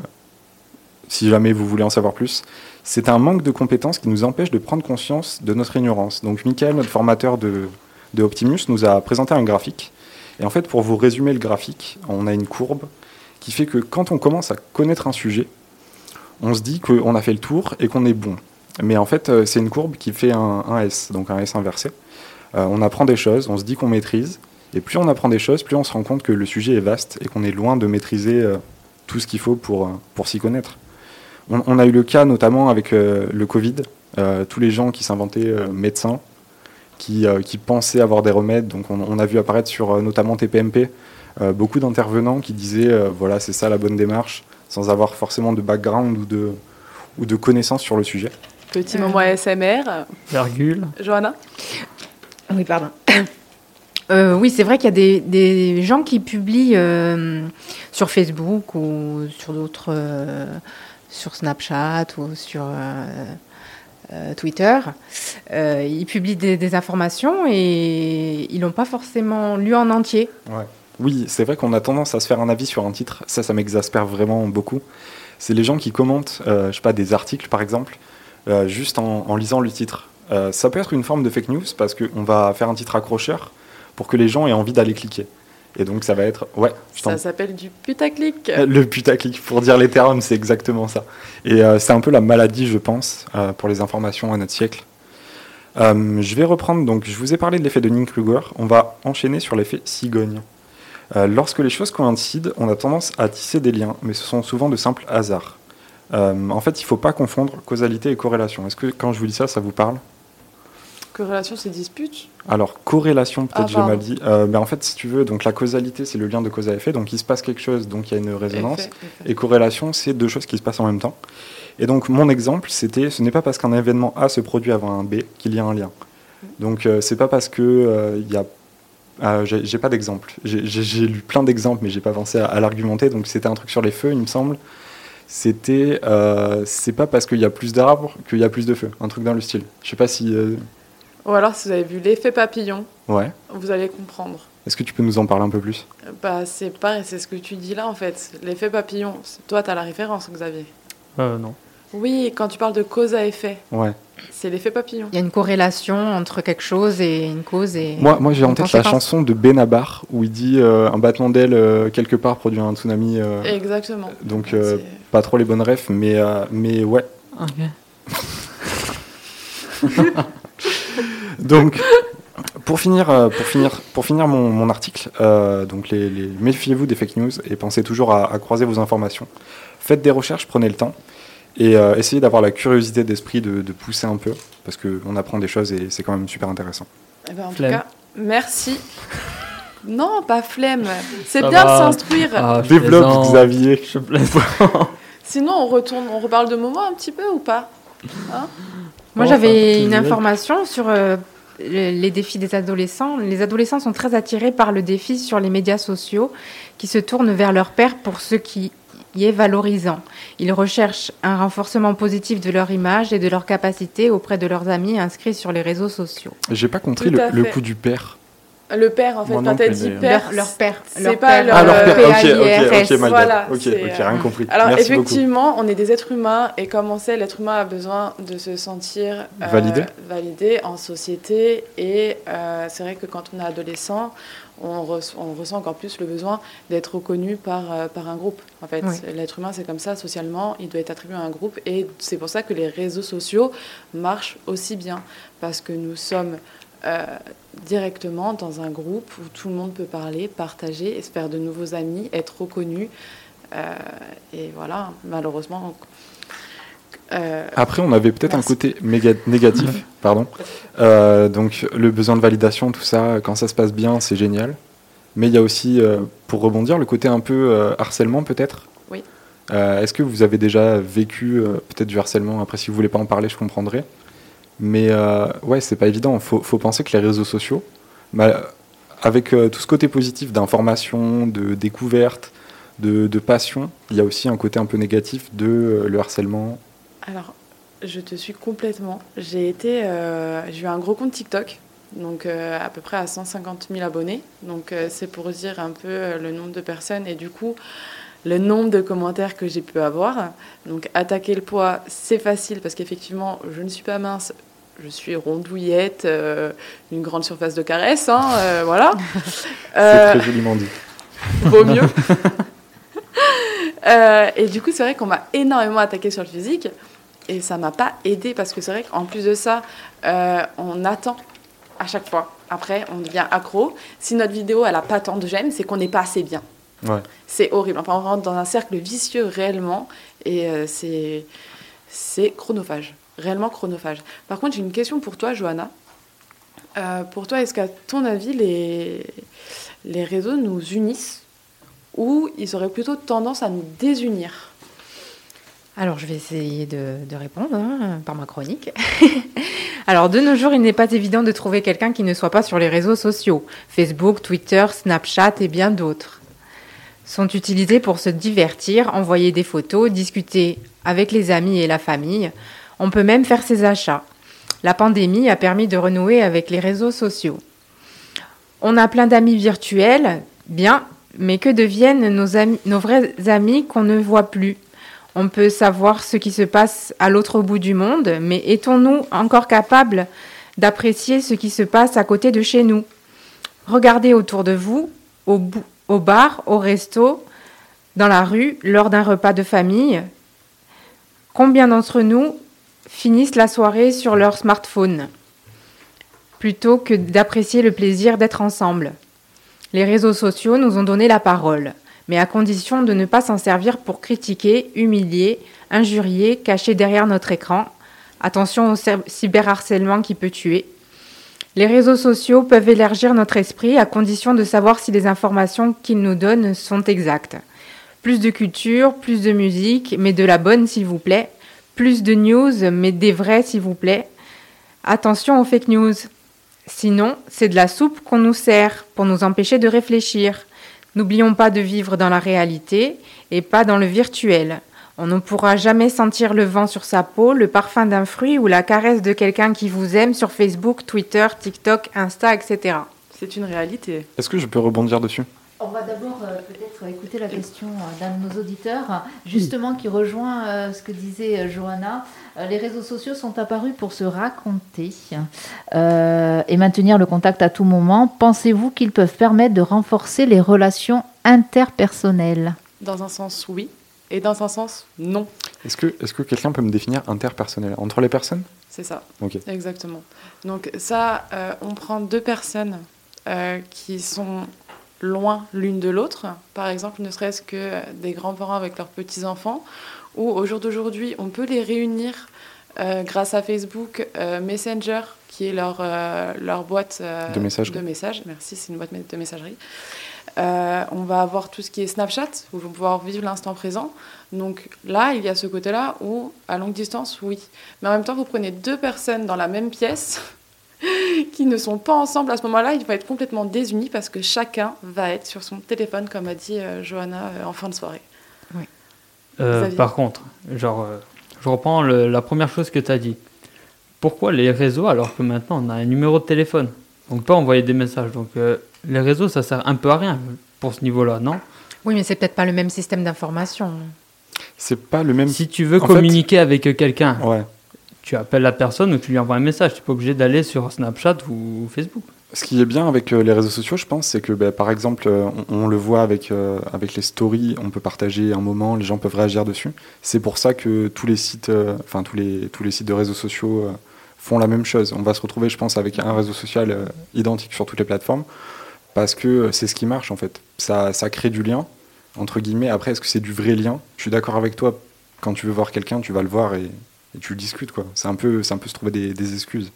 si jamais vous voulez en savoir plus. C'est un manque de compétences qui nous empêche de prendre conscience de notre ignorance. Donc, Michael, notre formateur de, Optimus, nous a présenté un graphique. Et en fait, pour vous résumer le graphique, on a une courbe qui fait que quand on commence à connaître un sujet, on se dit qu'on a fait le tour et qu'on est bon. Mais en fait, euh, c'est une courbe qui fait un, S, donc un S inversé. Euh, on apprend des choses, on se dit qu'on maîtrise, et plus on apprend des choses, plus on se rend compte que le sujet est vaste et qu'on est loin de maîtriser euh, tout ce qu'il faut pour, pour s'y connaître. On, on a eu le cas notamment avec euh, le Covid, euh, tous les gens qui s'inventaient euh, médecins, qui, euh, qui pensaient avoir des remèdes. Donc on, on a vu apparaître sur euh, notamment TPMP euh, beaucoup d'intervenants qui disaient euh, voilà c'est ça la bonne démarche, sans avoir forcément de background ou de, ou de connaissances sur le sujet. Petit moment ASMR. Virgule. Johanna? Oui, pardon. Euh, oui, c'est vrai qu'il y a des, des gens qui publient euh, sur Facebook ou sur d'autres, euh, sur Snapchat ou sur euh, euh, Twitter. Euh, ils publient des, informations et ils n'ont pas forcément lu en entier. Oui, c'est vrai qu'on a tendance à se faire un avis sur un titre. Ça, ça m'exaspère vraiment beaucoup. C'est les gens qui commentent, je sais pas, des articles par exemple, juste en, en lisant le titre. Ça peut être une forme de fake news parce qu'on va faire un titre accrocheur pour que les gens aient envie d'aller cliquer. Et donc ça va être... Ouais, Ça s'appelle du putaclic. Euh, Le putaclic, pour dire les termes, c'est exactement ça. Et euh, c'est un peu la maladie, je pense, euh, pour les informations à notre siècle. Euh, je vais reprendre, donc je vous ai parlé de l'effet de Kruger. On va enchaîner sur l'effet cigogne. Lorsque les choses coïncident, on a tendance à tisser des liens, mais ce sont souvent de simples hasards. En fait, il ne faut pas confondre causalité et corrélation. Est-ce que quand je vous dis ça, ça vous parle? Corrélation, c'est dispute. alors, corrélation, peut-être Ah, j'ai mal dit. Euh, mais en fait, si tu veux, donc la causalité, c'est le lien de cause à effet. Donc, il se passe quelque chose, donc il y a une résonance. Effet, effet. Et corrélation, c'est deux choses qui se passent en même temps. Et donc, mon exemple, c'était ce n'est pas parce qu'un événement A se produit avant un B qu'il y a un lien. Donc, euh, c'est pas parce que euh, y a. Euh, j'ai pas d'exemple. J'ai- lu plein d'exemples, mais j'ai pas pensé à, à l'argumenter. Donc, c'était un truc sur les feux, il me semble. C'était. euh, c'est pas parce qu'il y a plus d'arbres qu'il y a plus de feux. Un truc dans le style. Je sais pas si. euh, Ou alors, si vous avez vu l'effet papillon, Ouais. vous allez comprendre. Est-ce que tu peux nous en parler un peu plus? Bah, c'est pareil, c'est ce que tu dis là en fait. L'effet papillon, toi, tu as la référence, Xavier. Euh, non. Oui, quand tu parles de cause à effet, Ouais. c'est l'effet papillon. Il y a une corrélation entre quelque chose et une cause et. Moi, moi j'ai en tête la chanson de Benabar où il dit euh, un battement d'aile euh, quelque part produit un tsunami. euh, Exactement. donc, euh, pas trop les bonnes refs, mais, euh, mais ouais. Donc, pour finir, euh, pour finir, pour finir mon, mon article, euh, donc les, les- méfiez-vous des fake news et pensez toujours à, à croiser vos informations. Faites des recherches, prenez le temps et euh, essayez d'avoir la curiosité d'esprit de, de pousser un peu parce qu'on apprend des choses et c'est quand même super intéressant. Eh ben, en Flemme. tout cas, merci. Non, pas flemme. C'est bien va. de s'instruire. Ah, Développe. Xavier. Je plaisante. Sinon, on retourne, on reparle de Momo un petit peu ou pas? Moi, j'avais enfin, une information sur euh, le- les défis des adolescents. Les adolescents sont très attirés par le défi sur les médias sociaux qui se tournent vers leur père pour ce qui y est valorisant. Ils recherchent un renforcement positif de leur image et de leur capacité auprès de leurs amis inscrits sur les réseaux sociaux. J'ai pas compris le, coup du père. Le père, en fait, Moi quand t'as dit mais- père, Leur, père. c'est pas leur- Ah, leur Euh, père, ok, ok, ok, my. Voilà, ok, euh, rien compris. Alors Merci beaucoup. effectivement, on est des êtres humains et comme on sait, l'être humain a besoin de se sentir euh, Validé. validé en société et euh, c'est vrai que quand on est adolescent, on, res- on ressent encore plus le besoin d'être reconnu par, euh, par un groupe. En fait, Oui. l'être humain c'est comme ça socialement, il doit être attribué à un groupe et c'est pour ça que les réseaux sociaux marchent aussi bien parce que nous sommes euh, directement dans un groupe où tout le monde peut parler, partager, et se faire de nouveaux amis, être reconnu. Euh, et voilà, malheureusement. euh, Après, on avait peut-être un côté méga- négatif, pardon. Donc, le besoin de validation, tout ça, quand ça se passe bien, c'est génial. Mais il y a aussi, pour rebondir, le côté un peu harcèlement, peut-être? Oui. Est-ce que vous avez déjà vécu peut-être du harcèlement? Après, si vous voulez pas en parler, je comprendrai. Mais euh, ouais, c'est pas évident. Faut, faut penser que les réseaux sociaux, bah, avec euh, tout ce côté positif d'information, de découverte, de, passion, il y a aussi un côté un peu négatif de euh, le harcèlement. Alors, je te suis complètement. J'ai été, euh, j'ai eu un gros compte TikTok, donc à peu près à 150 000 abonnés. Donc c'est pour dire un peu le nombre de personnes et du coup le nombre de commentaires que j'ai pu avoir. Donc attaquer le poids, c'est facile parce qu'effectivement, je ne suis pas mince. Je suis rondouillette, euh, une grande surface de caresse, hein, euh, voilà. C'est Euh, très joliment dit. vaut mieux. Et du coup, c'est vrai qu'on m'a énormément attaqué sur le physique et ça m'a pas aidé parce que c'est vrai qu'en plus de ça, on attend à chaque fois. Après, on devient accro. Si notre vidéo elle a pas tant de j'aime, c'est qu'on n'est pas assez bien. Ouais. C'est horrible. Enfin, on rentre dans un cercle vicieux réellement et c'est c'est chronophage, réellement chronophage. Par contre, j'ai une question pour toi, Johanna. Euh, pour toi, est-ce qu'à ton avis, les, les réseaux nous unissent ou ils auraient plutôt tendance à nous désunir? Alors, je vais essayer de, de répondre hein, par ma chronique. Alors, de nos jours, il n'est pas évident de trouver quelqu'un qui ne soit pas sur les réseaux sociaux. Facebook, Twitter, Snapchat et bien d'autres sont utilisés pour se divertir, envoyer des photos, discuter avec les amis et la famille. On peut même faire ses achats. La pandémie a permis de renouer avec les réseaux sociaux. On a plein d'amis virtuels, bien, mais que deviennent nos, vrais amis qu'on ne voit plus? On peut savoir ce qui se passe à l'autre bout du monde, mais est-on-nous encore capables d'apprécier ce qui se passe à côté de chez nous? Regardez autour de vous, au, au bar, au resto, dans la rue, lors d'un repas de famille. Combien d'entre nous finissent la soirée sur leur smartphone plutôt que d'apprécier le plaisir d'être ensemble Les réseaux sociaux nous ont donné la parole, mais à condition de ne pas s'en servir pour critiquer, humilier, injurier, cacher derrière notre écran. Attention au cyberharcèlement qui peut tuer. Les réseaux sociaux peuvent élargir notre esprit à condition de savoir si les informations qu'ils nous donnent sont exactes. Plus de culture, plus de musique, mais de la bonne s'il vous plaît. Plus de news, mais des vraies s'il vous plaît. Attention aux fake news. Sinon, c'est de la soupe qu'on nous sert pour nous empêcher de réfléchir. N'oublions pas de vivre dans la réalité et pas dans le virtuel. On ne pourra jamais sentir le vent sur sa peau, le parfum d'un fruit ou la caresse de quelqu'un qui vous aime sur Facebook, Twitter, TikTok, Insta, etc. C'est une réalité. Est-ce que je peux rebondir dessus? On va d'abord euh, peut-être écouter la question euh, d'un de nos auditeurs, justement qui rejoint euh, ce que disait Johanna. Euh, les réseaux sociaux sont apparus pour se raconter et maintenir le contact à tout moment. Pensez-vous qu'ils peuvent permettre de renforcer les relations interpersonnelles? Dans un sens, oui. Et dans un sens, non. Est-ce que, est que quelqu'un peut me définir interpersonnel? Entre les personnes? C'est ça. Ok. Exactement. Donc ça, euh, on prend deux personnes euh, qui sont loin l'une de l'autre, par exemple, ne serait-ce que des grands-parents avec leurs petits-enfants, où au jour d'aujourd'hui, on peut les réunir euh, grâce à Facebook euh, Messenger, qui est leur, euh, leur boîte De messagerie. de messages. Merci, c'est une boîte de messagerie. On va avoir tout ce qui est Snapchat, où vont pouvoir vivre l'instant présent. Donc là, il y a ce côté-là où, à longue distance, oui. Mais en même temps, vous prenez deux personnes dans la même pièce qui ne sont pas ensemble à ce moment-là, ils vont être complètement désunis parce que chacun va être sur son téléphone, comme a dit euh, Johanna euh, en fin de soirée. Euh, Xavier. par contre, genre, euh, je reprends le- la première chose que tu as dit. Pourquoi les réseaux alors que maintenant on a un numéro de téléphone? On peut envoyer des messages. Donc euh, les réseaux, ça sert un peu à rien pour ce niveau-là, non? Oui, mais c'est peut-être pas le même système d'information. C'est pas le même. Si tu veux En fait- communiquer avec quelqu'un, Ouais. Tu appelles la personne ou tu lui envoies un message. Tu n'es pas obligé d'aller sur Snapchat ou Facebook. Ce qui est bien avec euh, les réseaux sociaux, je pense, c'est que bah, par exemple, euh, on, le voit avec, euh, avec les stories, on peut partager un moment, les gens peuvent réagir dessus. C'est pour ça que tous les sites, enfin tous les, tous les sites de réseaux sociaux font la même chose. On va se retrouver, je pense, avec un réseau social identique sur toutes les plateformes, parce que c'est ce qui marche en fait. Ça, ça crée du lien, entre guillemets. Après, est-ce que c'est du vrai lien? Je suis d'accord avec toi. Quand tu veux voir quelqu'un, tu vas le voir et, et tu le discutes quoi. C'est un peu, c'est un peu se trouver des, des excuses.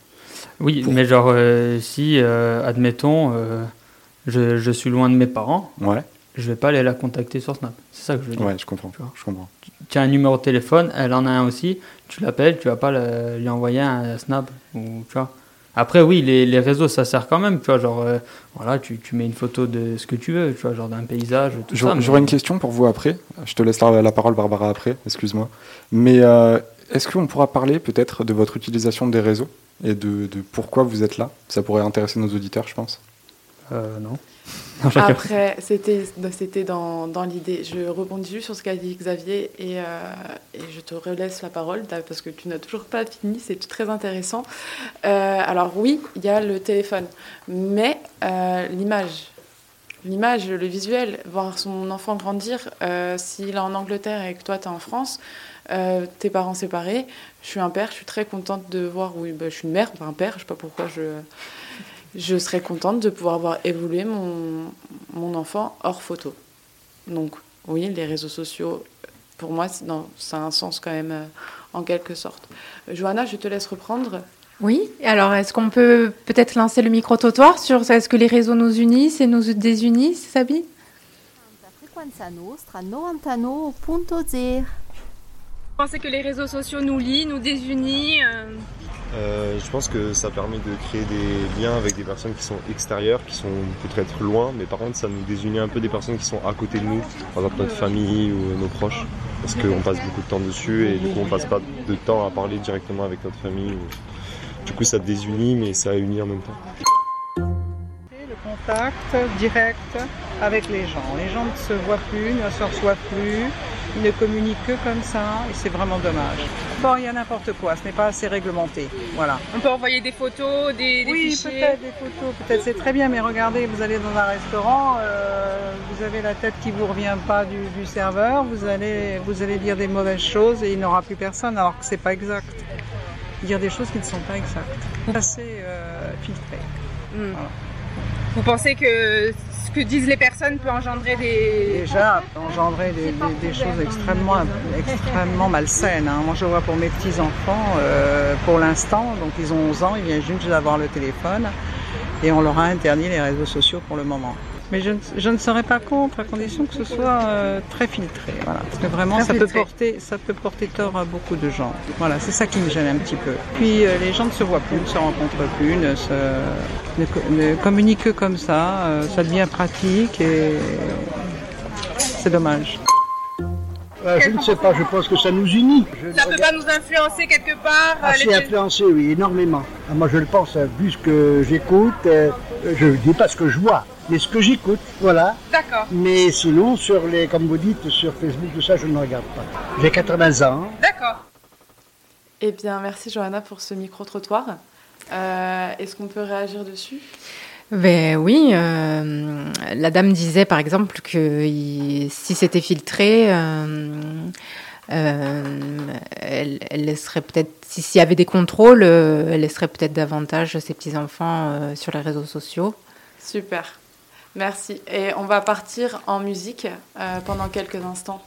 Oui, Pour- mais genre, euh, si, euh, admettons, euh, je, je suis loin de mes parents, Ouais, je vais pas aller la contacter sur Snap. C'est ça que je veux dire. ouais, je comprends. Tu vois. Je comprends. Tu as un numéro de téléphone, elle en a un aussi, tu l'appelles, tu vas pas le- lui envoyer un Snap. Ou, tu vois. Après, oui, les, les réseaux, ça sert quand même. Tu vois, genre, euh, voilà, tu, tu mets une photo de ce que tu veux, tu vois, genre d'un paysage, tout. J'aurais mais- une question pour vous après. Je te laisse la, la parole, Barbara, après. Excuse-moi. Mais euh, est-ce qu'on pourra parler peut-être de votre utilisation des réseaux et de, de pourquoi vous êtes là? Ça pourrait intéresser nos auditeurs, je pense. Euh, non. Après, c'était c'était dans, dans l'idée. Je rebondis juste sur ce qu'a dit Xavier et, euh, et je te relaisse la parole parce que tu n'as toujours pas fini, c'est très intéressant. Euh, alors oui, il y a le téléphone, mais euh, l'image, l'image, le visuel, voir son enfant grandir, euh, s'il est en Angleterre et que toi tu es en France, euh, tes parents séparés, je suis un père, je suis très contente de voir, oui, bah, je suis une mère, pas un père, je sais pas pourquoi je... Je serais contente de pouvoir voir évoluer mon, mon enfant hors photo. Donc oui, les réseaux sociaux, pour moi, ça a un sens quand même, euh, en quelque sorte. Euh, Johanna, je te laisse reprendre. Oui, alors est-ce qu'on peut peut-être lancer le micro-trottoir sur est-ce que les réseaux nous unissent et nous désunissent, Sabine La frequenza nostra 99.0. Vous pensez que les réseaux sociaux nous lient, nous désunissent Euh, je pense que ça permet de créer des liens avec des personnes qui sont extérieures, qui sont peut-être loin, mais par contre ça nous désunit un peu des personnes qui sont à côté de nous, par exemple notre famille ou nos proches, parce qu'on passe beaucoup de temps dessus et du coup on passe pas de temps à parler directement avec notre famille. Du coup ça désunit mais ça unit en même temps. Contact direct avec les gens. Les gens ne se voient plus, ne se reçoivent plus. Ils ne communiquent que comme ça et c'est vraiment dommage. Bon, il y a n'importe quoi, ce n'est pas assez réglementé. Voilà. On peut envoyer des photos, des, des oui, fichiers. peut-être des photos, peut-être c'est très bien, mais regardez, vous allez dans un restaurant, euh, vous avez la tête qui vous revient pas du, du serveur, vous allez, vous allez dire des mauvaises choses et il n'aura plus personne, alors que c'est pas exact. Dire des choses qui ne sont pas exactes. Assez euh, filtré. Hmm. Voilà. Vous pensez que ce que disent les personnes peut engendrer des... Déjà, engendrer des, choses extrêmement, extrêmement malsaines. hein. Moi, je vois pour mes petits-enfants, euh, pour l'instant, donc ils ont 11 ans, ils viennent juste d'avoir le téléphone et on leur a interdit les réseaux sociaux pour le moment. Mais je ne, je ne serais pas contre à condition que ce soit euh, très filtré. Voilà. Parce que vraiment, Très ça peut, porter, ça peut porter tort à beaucoup de gens. Voilà, c'est ça qui me gêne un petit peu. Puis euh, les gens ne se voient plus, ne se rencontrent plus, ne, se, ne, ne communiquent que comme ça. euh, ça devient pratique et c'est dommage. Euh, je ne sais pas, je pense que ça nous unit. Je Ça peut pas nous influencer quelque part euh, assez les- influencé, oui, énormément. Ah, moi, je le pense, euh, vu ce que j'écoute, euh, je ne dis pas ce que je vois, mais ce que j'écoute, voilà. D'accord, Mais sinon, sur les, comme vous dites, sur Facebook, tout ça, je ne regarde pas. J'ai 80 ans. d'accord. Eh bien, merci Johanna pour ce micro-trottoir. Euh, Est-ce qu'on peut réagir dessus? Ben oui, euh, la dame disait par exemple que il- si c'était filtré, euh, euh, elle, elle laisserait peut-être, si- s'il y avait des contrôles, euh, elle laisserait peut-être davantage ses petits-enfants euh, sur les réseaux sociaux. Super. Merci. Et on va partir en musique euh, pendant quelques instants.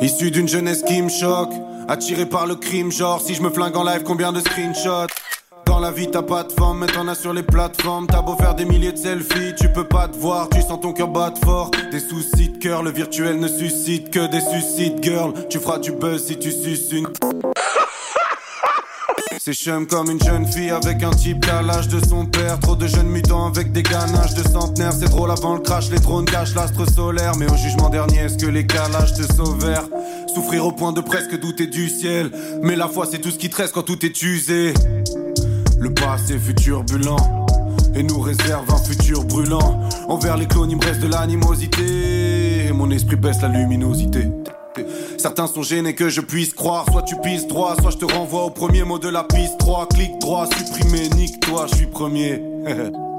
Issu d'une jeunesse qui me choque, attiré par le crime, genre si je me flingue en live, combien de screenshots? Dans la vie t'as pas de femme, mais t'en as sur les plateformes T'as beau faire des milliers de selfies, tu peux pas te voir, tu sens ton cœur battre fort Des soucis de cœur, le virtuel ne suscite que des suicides girl Tu feras du buzz si tu suces une c'est chum comme une jeune fille avec un type qu'à l'âge de son père. Trop de jeunes mutants avec des ganaches de centenaires. C'est drôle avant le crash, les drones cachent l'astre solaire. Mais au jugement dernier, est-ce que les calages te sauvèrent? Souffrir au point de presque douter du ciel. Mais la foi, c'est tout ce qui te reste quand tout est usé. Le passé fut turbulent et nous réserve un futur brûlant. Envers les clones, il me reste de l'animosité. Et mon esprit baisse la luminosité. Certains sont gênés que je puisse croire. Soit tu pisses droit, soit je te renvoie au premier mot de la piste 3. Clic droit, supprimer, nique-toi, je suis premier.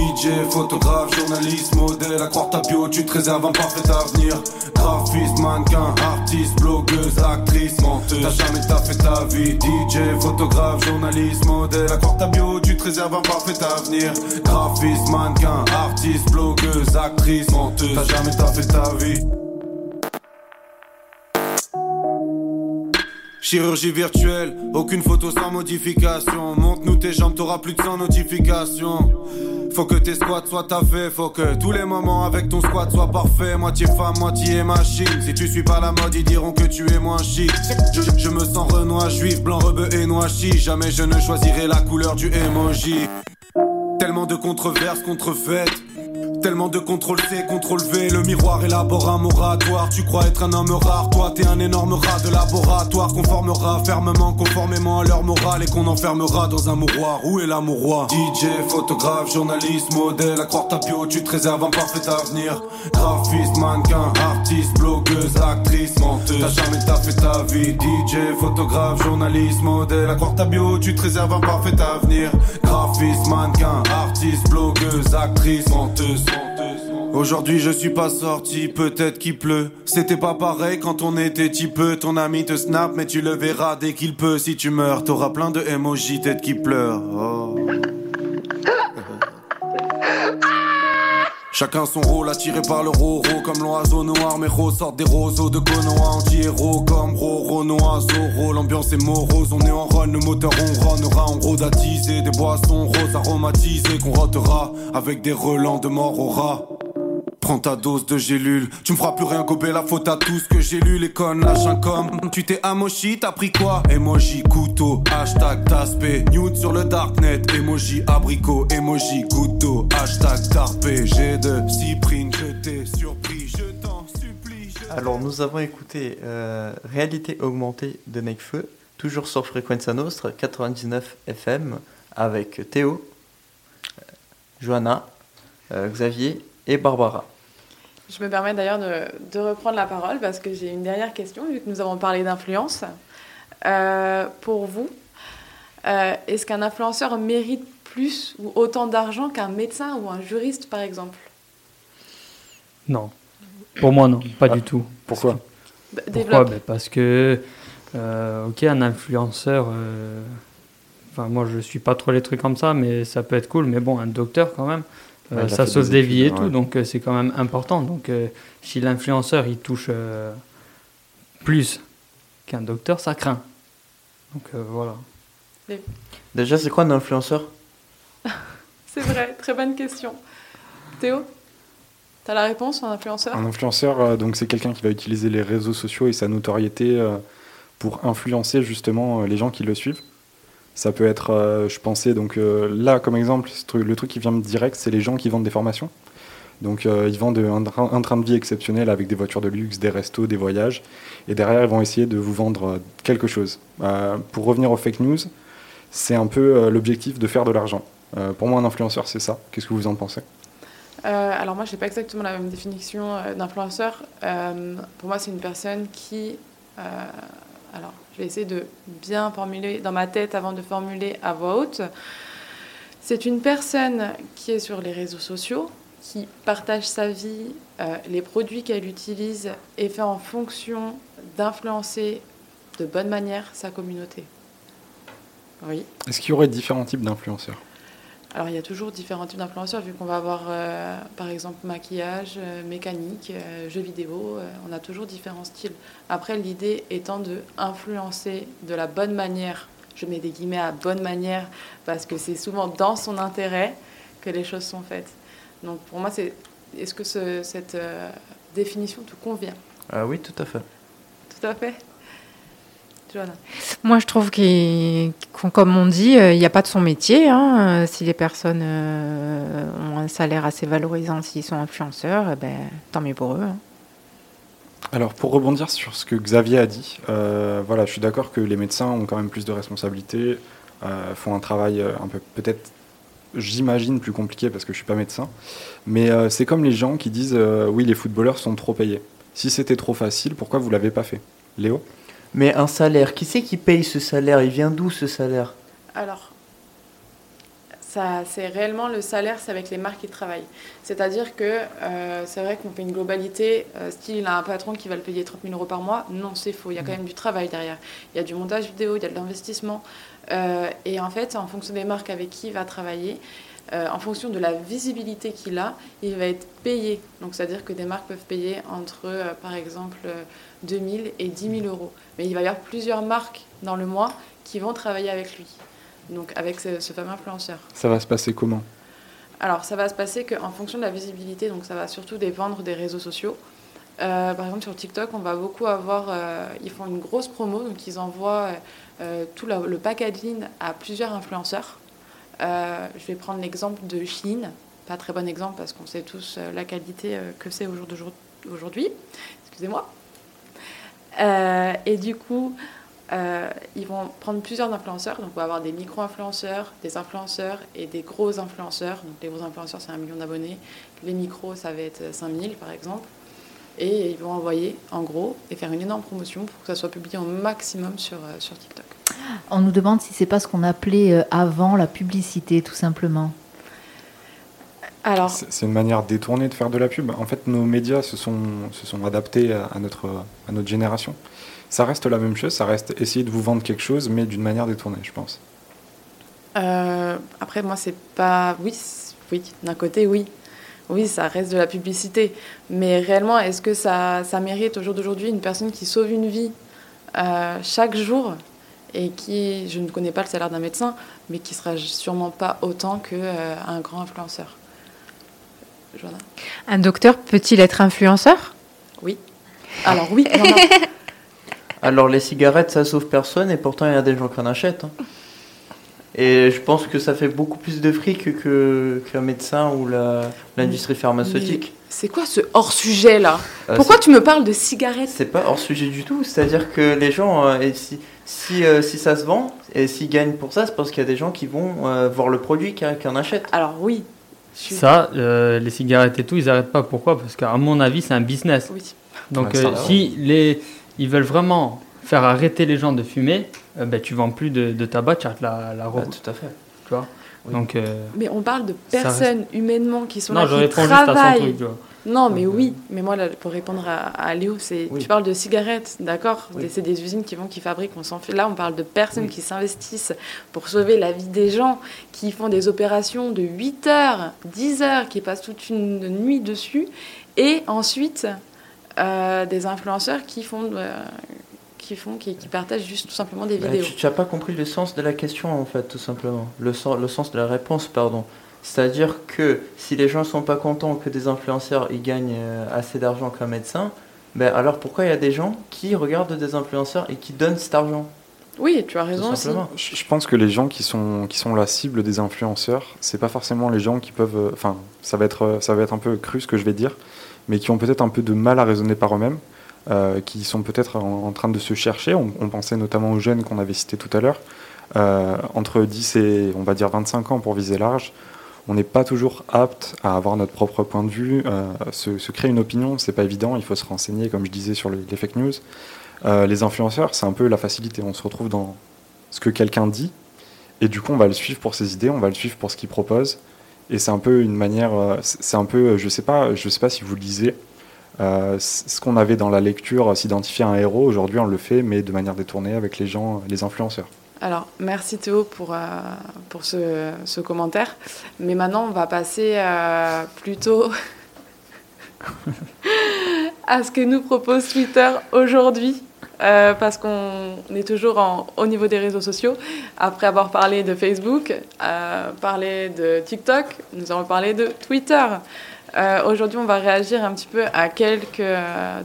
DJ, photographe, journaliste, modèle, à croire ta bio, tu te réserves un parfait avenir. Graphiste, mannequin, artiste, blogueuse, actrice, menteuse. T'as jamais taffé ta vie. DJ, photographe, journaliste, modèle, à croire ta bio, tu te réserves un parfait avenir. Graphiste, mannequin, artiste, blogueuse, actrice, menteuse. T'as jamais taffé ta vie. Chirurgie virtuelle, aucune photo sans modification. Monte-nous tes jambes, t'auras plus de 100 notifications. Faut que tes squats soient taffés, faut que tous les moments avec ton squat soient parfaits. Moitié femme, moitié machine. Si tu suis pas la mode, ils diront que tu es moins chic. Je, me sens renois, juif, blanc, rebeu et noachi. Jamais je ne choisirai la couleur du emoji. Tellement de controverses contrefaites. Tellement de contrôle C, contrôle V, le miroir élabore un moratoire. Tu crois être un homme rare, toi t'es un énorme rat de laboratoire qu'on formera fermement, conformément à leur morale et qu'on enfermera dans un mouroir. Où est l'amour DJ, photographe, journaliste, modèle, à croire ta bio, tu te réserves un parfait avenir. Graphiste, mannequin, artiste, blogueuse, actrice, menteuse. T'as jamais taffé ta vie. DJ, photographe, journaliste, modèle, à croire ta bio, tu te réserves un parfait avenir. Graphiste, mannequin, artiste, blogueuse, actrice, menteuse. Aujourd'hui je suis pas sorti, peut-être qu'il pleut. C'était pas pareil quand on était petit peu. Ton ami te snap, mais tu le verras dès qu'il peut. Si tu meurs, t'auras plein de emojis, tête qui pleure. Oh. Chacun son rôle attiré par le roro Comme l'oiseau noir Mes ressortent des roseaux de Konoha Anti-héros comme Roro Zoro L'ambiance est morose On est en run Le moteur on ronnera gros d'attiser Des boissons roses aromatisées Qu'on rotera Avec des relents de mort au Prends ta dose de gélule, tu me feras plus rien gober la faute à tout ce que j'ai lu, les connes lâchent un com. Tu t'es amochi, t'as pris quoi? Emoji couteau, hashtag taspé, nude sur le darknet, emoji abricot, emoji goutte d'eau, hashtag tarpé, j'ai de cyprine, je t'ai surpris, je t'en supplie. je- Alors nous avons écouté euh, Réalité augmentée de Nekfeu toujours sur Frequenza Nostra 99 FM avec Théo, euh, Johanna, euh, Xavier et Barbara. Je me permets d'ailleurs de, de reprendre la parole parce que j'ai une dernière question, vu que nous avons parlé d'influence. Euh, pour vous, euh, est-ce qu'un influenceur mérite plus ou autant d'argent qu'un médecin ou un juriste, par exemple? Non. Pour moi, non, pas du tout. Pourquoi? Bah, Pourquoi? développe. Ben, Parce que, euh, ok, un influenceur, euh, enfin, moi je suis pas trop les trucs comme ça, mais ça peut être cool. Mais bon, un docteur quand même, Ouais, il a ça fait sauve des des vies et tout, ouais. donc euh, c'est quand même important. Donc euh, si l'influenceur il touche euh, plus qu'un docteur, ça craint. Donc euh, voilà. Déjà, c'est quoi un influenceur? C'est vrai, très bonne question. Théo T'as la réponse, un influenceur? Un influenceur, euh, donc c'est quelqu'un qui va utiliser les réseaux sociaux et sa notoriété euh, pour influencer justement euh, les gens qui le suivent. Ça peut être, euh, je pensais, donc euh, là comme exemple, le truc qui vient direct, c'est les gens qui vendent des formations. Donc euh, ils vendent un, un train de vie exceptionnel avec des voitures de luxe, des restos, des voyages. Et derrière, ils vont essayer de vous vendre quelque chose. Pour revenir aux fake news, c'est un peu l'objectif de faire de l'argent. Pour moi, un influenceur, c'est ça. Qu'est-ce que vous en pensez? Alors moi, je n'ai pas exactement la même définition d'influenceur. Pour moi, c'est une personne qui... alors, vais essayer de bien formuler dans ma tête avant de formuler à voix haute. C'est une personne qui est sur les réseaux sociaux, qui partage sa vie, euh, les produits qu'elle utilise et fait en fonction d'influencer de bonne manière sa communauté. Oui. Est-ce qu'il y aurait différents types d'influenceurs? Alors, il y a toujours différents types d'influenceurs, vu qu'on va avoir, euh, par exemple, maquillage, euh, mécanique, euh, jeux vidéo. on a toujours différents styles. Après, l'idée étant de influencer de la bonne manière. Je mets des guillemets à bonne manière parce que c'est souvent dans son intérêt que les choses sont faites. Donc, pour moi, c'est est-ce que ce- cette définition te convient? Ah oui, tout à fait. Tout à fait? Moi, je trouve qu'il- comme on dit, euh, il n'y a pas de son métier. hein. Euh, Si les personnes euh, ont un salaire assez valorisant, s'ils sont influenceurs, eh ben, tant mieux pour eux. hein. Alors, pour rebondir sur ce que Xavier a dit, voilà, je suis d'accord que les médecins ont quand même plus de responsabilités, font un travail un peu peut-être, j'imagine, plus compliqué parce que je suis pas médecin. Mais c'est comme les gens qui disent oui, les footballeurs sont trop payés. Si c'était trop facile, pourquoi vous l'avez pas fait? Léo? Mais un salaire, qui c'est qui paye ce salaire? Il vient d'où ce salaire? Alors, ça, c'est réellement le salaire, c'est avec les marques qui travaillent. C'est-à-dire que euh, c'est vrai qu'on fait une globalité, euh, style il a un patron qui va le payer 30 000 euros par mois. Non, c'est faux. Il y a quand même du travail derrière. Il y a du montage vidéo, il y a de l'investissement. Euh, et en fait, en fonction des marques avec qui il va travailler, euh, en fonction de la visibilité qu'il a, il va être payé. Donc, c'est-à-dire que des marques peuvent payer entre, euh, par exemple, euh, 2 000 et 10 000 euros. Mais il va y avoir plusieurs marques dans le mois qui vont travailler avec lui. Donc, avec ce, ce fameux influenceur. Ça va se passer comment? Alors, ça va se passer qu'en fonction de la visibilité, donc ça va surtout dépendre des réseaux sociaux. Euh, par exemple, sur TikTok, on va beaucoup avoir. euh, ils font une grosse promo, donc ils envoient euh, tout la- le packaging à plusieurs influenceurs. Je vais prendre l'exemple de Shein. Pas très bon exemple parce qu'on sait tous la qualité que c'est au jour d'aujourd'hui- aujourd'hui. Excusez-moi. Euh, et du coup, euh, ils vont prendre plusieurs influenceurs. Donc, on va avoir des micro-influenceurs, des influenceurs et des gros influenceurs. Donc, les gros influenceurs, c'est un million d'abonnés. Les micros, ça va être 5000 par exemple. Et ils vont envoyer en gros et faire une énorme promotion pour que ça soit publié au maximum sur, euh, sur TikTok. On nous demande si c'est pas ce qu'on appelait avant la publicité, tout simplement. Alors, C'est une manière détournée de faire de la pub. En fait, nos médias se sont, se sont adaptés à, notre, à notre génération. Ça reste la même chose, ça reste essayer de vous vendre quelque chose, mais d'une manière détournée, je pense. Euh, après, moi, c'est pas. Oui, oui, d'un côté, oui. Oui, ça reste de la publicité. Mais réellement, est-ce que ça, ça mérite au jour d'aujourd'hui une personne qui sauve une vie euh, chaque jour et qui, je ne connais pas le salaire d'un médecin, mais qui sera sûrement pas autant qu'un grand influenceur? Un docteur peut-il être influenceur? Oui. Alors, oui, il y en a. Alors les cigarettes, ça sauve personne et pourtant il y a des gens qui en achètent. hein. Et je pense que ça fait beaucoup plus de fric que qu'un médecin ou la- l'industrie pharmaceutique. C'est quoi ce hors-sujet là? Euh, Pourquoi tu me parles de cigarettes? C'est pas hors sujet du tout, c'est-à-dire que les gens, euh, et si, si, euh, si ça se vend et s'ils gagnent pour ça, c'est parce qu'il y a des gens qui vont euh, voir le produit, qui, qui en achètent. Alors oui. Ça, euh, les cigarettes et tout, ils n'arrêtent pas. Pourquoi? Parce qu'à mon avis, c'est un business. Oui. Donc, Ouais, euh, ouais. si les, ils veulent vraiment faire arrêter les gens de fumer, euh, ben, tu vends plus de, de tabac, tu arrêtes la, la robe. Bah, tout à fait. Tu vois? Oui. Donc, euh, Mais on parle de personnes humainement qui sont non, là, je qui réponds juste à son travaillent. truc. Non, mais Donc, oui. Mais moi, là, pour répondre à, à Léo, c'est Oui. tu parles de cigarettes, d'accord? Oui. C'est des usines qui vont, qui fabriquent, on s'en fait. Là, on parle de personnes Oui. qui s'investissent pour sauver la vie des gens, qui font des opérations de 8 heures, 10 heures, qui passent toute une nuit dessus, et ensuite euh, des influenceurs qui font, euh, qui font, qui, qui partagent juste tout simplement des Bah, vidéos. tu n'as pas compris le sens de la question, en fait, tout simplement. Le, sens- le sens de la réponse, pardon. C'est-à-dire que si les gens sont pas contents que des influenceurs ils gagnent euh, assez d'argent qu'un médecin, ben alors pourquoi il y a des gens qui regardent des influenceurs et qui donnent cet argent? Oui, tu as raison aussi. simplement. Je pense que les gens qui sont, qui sont la cible des influenceurs, c'est pas forcément les gens qui peuvent. euh, Enfin, ça, va être, ça va être un peu cru ce que je vais dire, mais qui ont peut-être un peu de mal à raisonner par eux-mêmes, euh, qui sont peut-être en, en train de se chercher. On, on pensait notamment aux jeunes qu'on avait cités tout à l'heure, euh, entre 10 et on va dire 25 ans pour viser large. On n'est pas toujours apte à avoir notre propre point de vue, euh, se, créer une opinion, c'est pas évident, il faut se renseigner, comme je disais, sur les, fake news. Euh, les influenceurs, c'est un peu la facilité. On se retrouve dans ce que quelqu'un dit, et du coup, on va le suivre pour ses idées, on va le suivre pour ce qu'il propose. Et c'est un peu une manière, euh, c'est un peu, je sais pas, je sais pas si vous lisez, ce qu'on avait dans la lecture, s'identifier à un héros, aujourd'hui on le fait, mais de manière détournée avec les gens, les influenceurs. Alors, merci Théo pour, euh, pour ce, ce commentaire. Mais maintenant, on va passer euh, plutôt à ce que nous propose Twitter aujourd'hui. euh, parce qu'on est toujours en- au niveau des réseaux sociaux. Après avoir parlé de Facebook, parlé de TikTok, nous allons parler de Twitter. Aujourd'hui, on va réagir un petit peu à quelques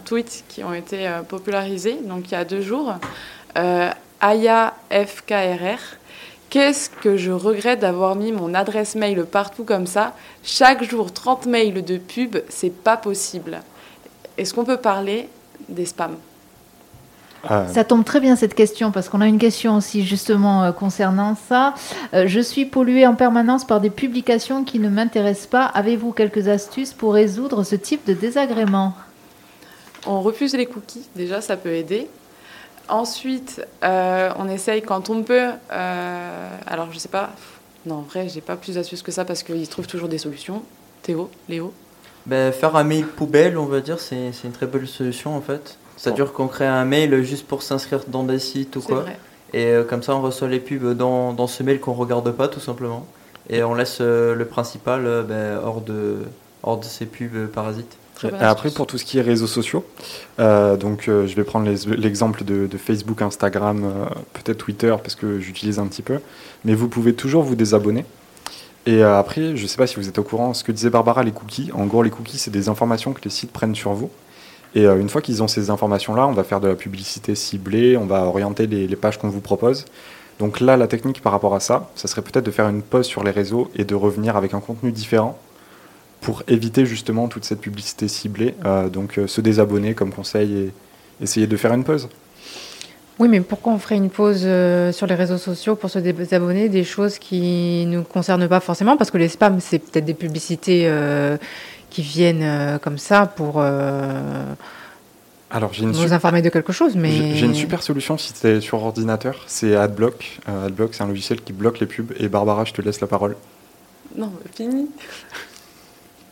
tweets qui ont été popularisés, donc il y a deux jours. Aya FKRR. Qu'est-ce que je regrette d'avoir mis mon adresse mail partout comme ça? Chaque jour, 30 mails de pub, c'est pas possible. Est-ce qu'on peut parler des spams? Euh, Ça tombe très bien cette question parce qu'on a une question aussi justement euh, concernant ça. Euh, je suis polluée en permanence par des publications qui ne m'intéressent pas. Avez-vous quelques astuces pour résoudre ce type de désagrément? On refuse les cookies, déjà, ça peut aider. Ensuite, euh, on essaye quand on peut. euh, alors, je sais pas. Non, en vrai, j'ai pas plus d'astuces que ça parce qu'ils trouvent toujours des solutions. Théo, Léo Ben, faire un mail poubelle, on va dire, c'est une très belle solution en fait. C'est-à-dire qu'on crée un mail juste pour s'inscrire dans des sites ou quoi. vrai. Et euh, comme ça, on reçoit les pubs dans, dans ce mail qu'on regarde pas, tout simplement. Et on laisse le principal ben, hors, de, hors de ces pubs parasites. Très bonne Et après, pour tout ce qui est réseaux sociaux, euh, donc euh, je vais prendre l'exemple de, de Facebook, Instagram, euh, peut-être Twitter, parce que j'utilise un petit peu. Mais vous pouvez toujours vous désabonner. Et après, je ne sais pas si vous êtes au courant, ce que disait Barbara, les cookies. En gros, les cookies, c'est des informations que les sites prennent sur vous. Et une fois qu'ils ont ces informations-là, on va faire de la publicité ciblée, on va orienter les, les pages qu'on vous propose. Donc là, la technique par rapport à ça, ça serait peut-être de faire une pause sur les réseaux et de revenir avec un contenu différent pour éviter justement toute cette publicité ciblée. Euh, donc euh, se désabonner comme conseil et essayer de faire une pause. Oui, mais pourquoi on ferait une pause euh, sur les réseaux sociaux pour se désabonner des choses qui ne nous concernent pas forcément? Parce que les spams, c'est peut-être des publicités euh, qui viennent euh, comme ça pour euh, Alors j'ai une, nous su- informer de quelque chose. Mais j'ai- une super solution si c'est sur ordinateur, c'est AdBlock. Euh, AdBlock c'est un logiciel qui bloque les pubs. Et Barbara, je te laisse la parole. Non, fini.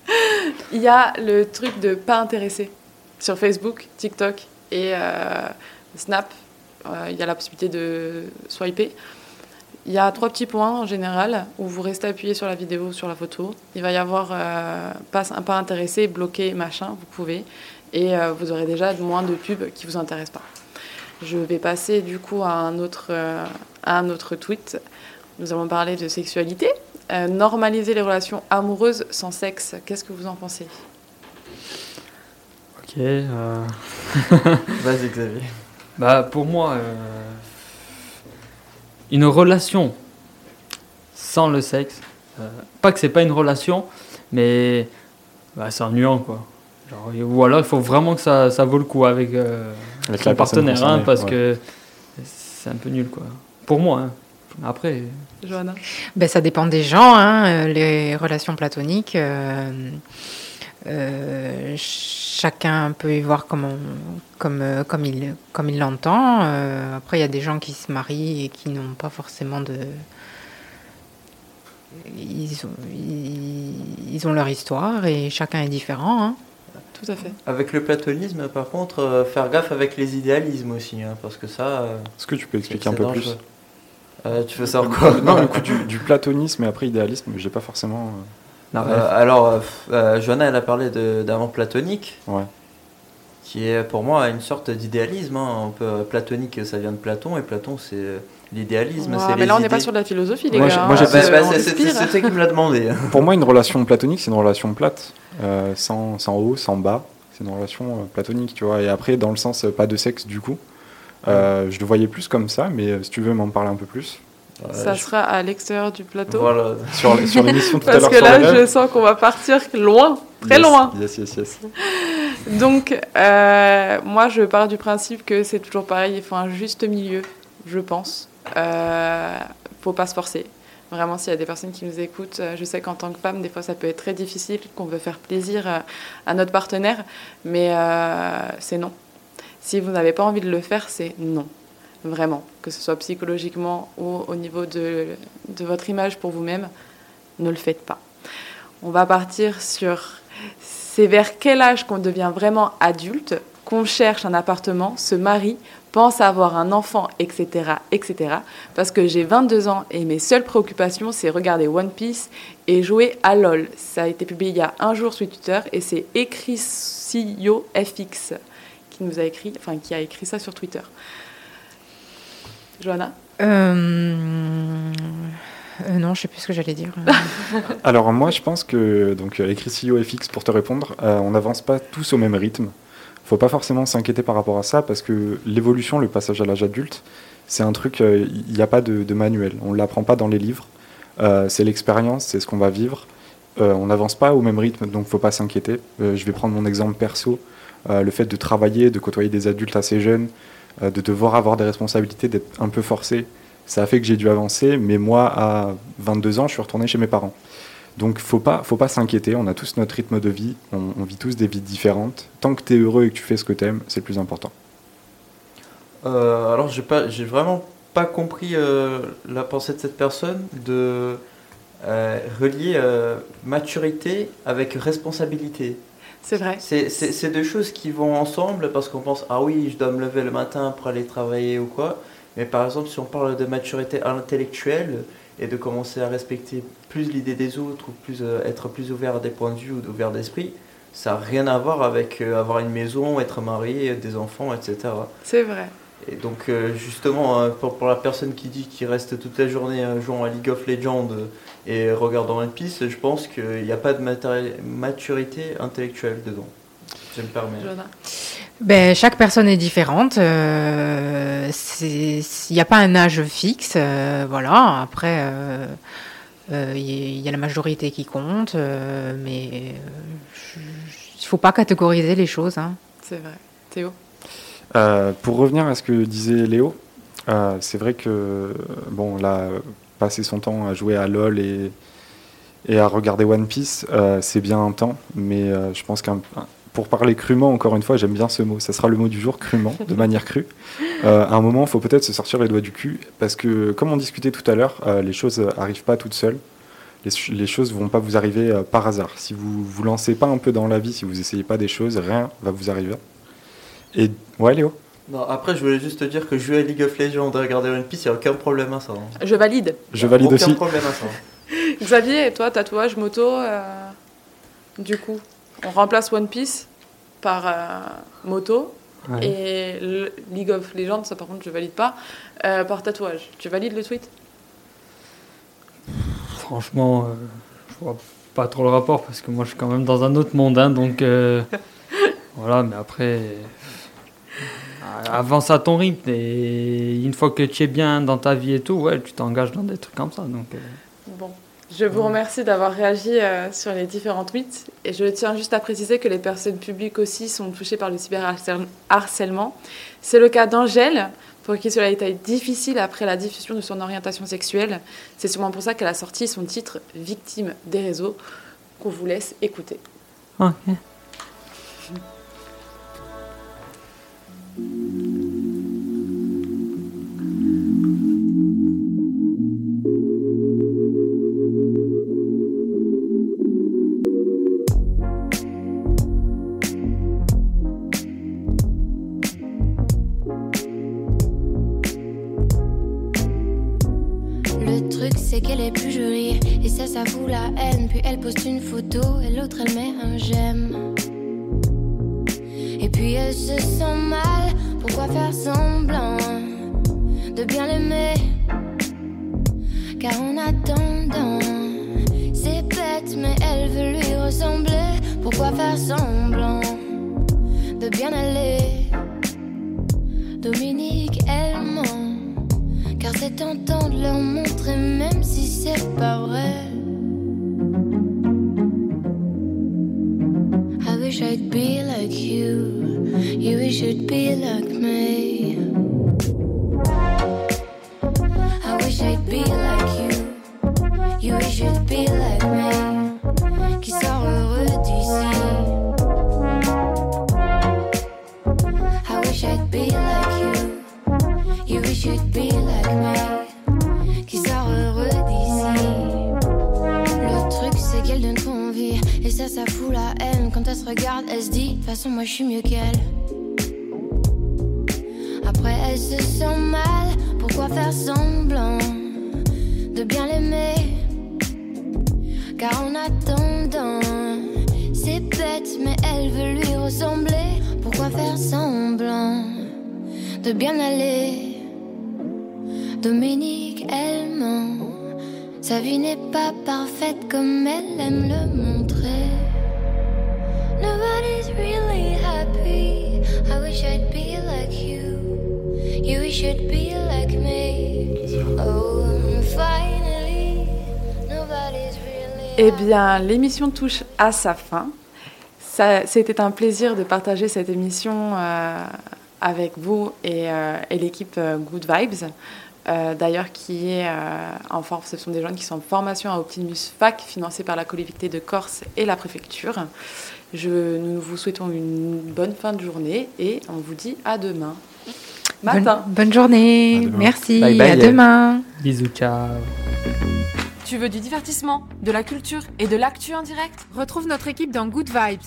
Il y a le truc de pas intéressé sur Facebook, TikTok et euh, Snap. Euh, il y a la possibilité de swiper. Il y a trois petits points en général où vous restez appuyé sur la vidéo, sur la photo. Il va y avoir euh, pas, pas intéressé, bloqué, machin, vous pouvez. Et euh, vous aurez déjà moins de pubs qui vous intéressent pas. Je vais passer du coup à un autre, à un autre tweet. Nous allons parler de sexualité. Euh, normaliser les relations amoureuses sans sexe. Qu'est-ce que vous en pensez Ok. euh, Vas-y, Xavier. Bah, pour moi, euh, une relation sans le sexe, euh, pas que c'est pas une relation, mais bah, c'est ennuyant quoi. Genre, ou alors il faut vraiment que ça, ça vaut le coup avec, euh, Avec personne partenaire, hein, parce ouais. que c'est un peu nul, quoi. Pour moi, hein. Après, Johanna Ben, ça dépend des gens, hein, euh, les relations platoniques. euh, euh, chacun peut y voir comme, on- comme, comme il comme il l'entend. Euh, après, il y a des gens qui se marient et qui n'ont pas forcément de. Ils ont, ils, ils ont leur histoire et chacun est différent. hein. Tout à fait. Avec le platonisme, par contre, euh, faire gaffe avec les idéalismes aussi, hein, parce que ça. euh, Est-ce que tu peux expliquer un peu dangereux. plus? Euh, tu veux savoir quoi Non, le coup du, du platonisme et après idéalisme, j'ai pas forcément. euh, Euh, alors, euh, euh, Johanna, elle a parlé d'avant platonique, Ouais. qui est pour moi une sorte d'idéalisme. hein. Platonique, ça vient de Platon, et Platon, c'est l'idéalisme. Mais les là, on n'est pas sur de la philosophie, les Moi, gars. hein. moi, j'ai Ah, bah, bah, c'est- toi qui me l'a demandé. Pour moi, une relation platonique, c'est une relation plate, euh, sans, sans haut, sans bas. C'est une relation platonique, tu vois. Et après, dans le sens pas de sexe, du coup. Euh, je le voyais plus comme ça, mais euh, si tu veux m'en parler un peu plus. Ça sera à l'extérieur du plateau. Voilà. Sur, sur l'émission tout à Parce l'heure que sur là, je sens qu'on va partir loin, très Yes, loin. Yes, yes, yes. Donc, euh, moi, je pars du principe que c'est toujours pareil, il faut un juste milieu, je pense. Euh, faut pas se forcer. Vraiment, s'il y a des personnes qui nous écoutent, je sais qu'en tant que femme, des fois, ça peut être très difficile, qu'on veut faire plaisir à notre partenaire, mais euh, c'est non. Si vous n'avez pas envie de le faire, c'est non. Vraiment. Que ce soit psychologiquement ou au niveau de, votre image pour vous-même, ne le faites pas. On va partir sur c'est vers quel âge qu'on devient vraiment adulte, qu'on cherche un appartement, se marie, pense à avoir un enfant, etc., etc. Parce que j'ai 22 ans et mes seules préoccupations, c'est regarder One Piece et jouer à LoL. Ça a été publié il y a un jour sur Twitter et c'est Ecrisio FX qui nous a écrit, enfin qui a écrit ça sur Twitter. Johanna Euh, euh, non, je sais plus ce que j'allais dire. Alors moi, je pense que donc écrit CEO FX pour te répondre, euh, on n'avance pas tous au même rythme. Faut pas forcément s'inquiéter par rapport à ça parce que l'évolution, le passage à l'âge adulte, c'est un truc, euh, il n'y a pas de, de manuel. On l'apprend pas dans les livres. Euh, c'est l'expérience, c'est ce qu'on va vivre. Euh, on n'avance pas au même rythme, donc faut pas s'inquiéter. Euh, je vais prendre mon exemple perso. Euh, le fait de travailler, de côtoyer des adultes assez jeunes, euh, de devoir avoir des responsabilités, d'être un peu forcé, ça a fait que j'ai dû avancer. Mais moi, à 22 ans, je suis retourné chez mes parents. Donc faut pas, faut pas s'inquiéter, on a tous notre rythme de vie, on, vit tous des vies différentes. Tant que tu es heureux et que tu fais ce que tu aimes, c'est le plus important. Euh, alors, j'ai pas, j'ai vraiment pas compris la pensée de cette personne de relier maturité avec responsabilité. C'est vrai. C'est, deux choses qui vont ensemble parce qu'on pense ah oui, je dois me lever le matin pour aller travailler ou quoi. Mais par exemple, si on parle de maturité intellectuelle et de commencer à respecter plus l'idée des autres ou plus euh, être plus ouvert à des points de vue ou ouvert d'esprit, ça n'a rien à voir avec euh, avoir une maison, être marié, des enfants, etc. C'est vrai. Et donc euh, justement, euh, pour, la personne qui dit qu'il reste toute la journée euh, jouant à League of Legends et regardant One Piece, je pense qu'il n'y a pas de maturité intellectuelle dedans. Je me permets. Ben, chaque personne est différente. euh, Il n'y a pas un âge fixe. euh, voilà. Après, euh, euh, il y, a la majorité qui compte. euh, mais euh, il ne faut pas catégoriser les choses. hein. C'est vrai. Théo? Pour revenir à ce que disait Léo, euh, c'est vrai que bon, là, passer son temps à jouer à LoL et, et à regarder One Piece, euh, c'est bien un temps, mais euh, je pense qu'un pour parler crûment, encore une fois, j'aime bien ce mot. Ça sera le mot du jour, crûment, de manière crue. Euh, à un moment, il faut peut-être se sortir les doigts du cul, parce que, comme on discutait tout à l'heure, euh, les choses n'arrivent pas toutes seules. Les, ch- les choses vont pas vous arriver euh, par hasard. Si vous vous lancez pas un peu dans la vie, si vous essayez pas des choses, rien va vous arriver. Et ouais, Léo. Non, après, je voulais juste te dire que jouer à League of Legends et regarder One Piece, il n'y a aucun problème à ça. hein. Je valide. Je valide aucun aussi. problème à ça. Xavier, et toi, tatouage, moto, euh, du coup, on remplace One Piece par euh, moto Ouais. et le- League of Legends, ça par contre je valide pas, euh, par tatouage. Tu valides le tweet? Franchement, euh, je vois pas trop le rapport parce que moi je suis quand même dans un autre monde, hein, donc euh, voilà. Mais après, euh, avance à ton rythme et une fois que tu es bien dans ta vie et tout, ouais, tu t'engages dans des trucs comme ça. Donc, euh, Bon. Je vous remercie d'avoir réagi euh, sur les différents tweets. Et je tiens juste à préciser que les personnes publiques aussi sont touchées par le cyberharcèlement. C'est le cas d'Angèle, pour qui cela a été difficile après la diffusion de son orientation sexuelle. C'est sûrement pour ça qu'elle a sorti son titre Victime des réseaux, qu'on vous laisse écouter. Ok. Elle poste une photo et l'autre elle met un j'aime. et puis elle se sent mal. Pourquoi faire semblant de bien l'aimer? Car en attendant c'est bête mais elle veut lui ressembler. Pourquoi faire semblant de bien aller? Dominique elle ment. Car c'est tentant de leur montrer même si c'est pas vrai. Me. I wish I'd be like you, you wish you'd be like me. Qui sort heureux d'ici. I wish I'd be like you. You wish you'd be like me Qui sort heureux d'ici Le truc c'est qu'elle donne trop envie Et ça ça fout la haine Quand elle se regarde elle se dit De toute façon moi je suis mieux qu'elle Elle se sent mal Pourquoi faire semblant De bien l'aimer? Car en attendant C'est bête mais elle veut lui ressembler Pourquoi faire semblant De bien aller? Dominique, elle ment. Sa vie n'est pas parfaite comme elle aime le montrer. Nobody's really happy. I wish I'd. Me. Oh. Eh bien, l'émission touche à sa fin. C'était un plaisir de partager cette émission euh, avec vous et, euh, l'équipe euh, Good Vibes. D'ailleurs, qui est euh, ce sont des jeunes qui sont en formation à Optimus Fac, financés par la collectivité de Corse et la préfecture. Je, nous vous souhaitons une bonne fin de journée et on vous dit à demain matin. Bonne, bonne journée. Merci. Bye bye. À demain. Bisous, ciao. Tu veux du divertissement, de la culture et de l'actu en direct? Retrouve notre équipe dans Good Vibes.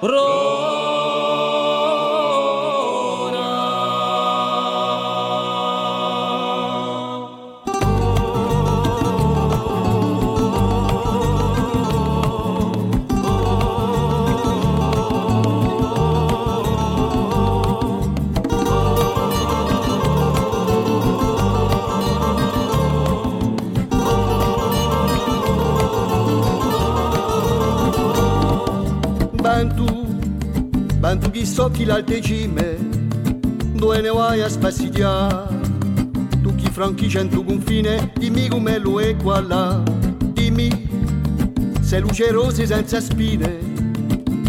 Bro. Tu chi franchi cento confine, dimmi come lo è qua là, dimmi se luce rose senza spine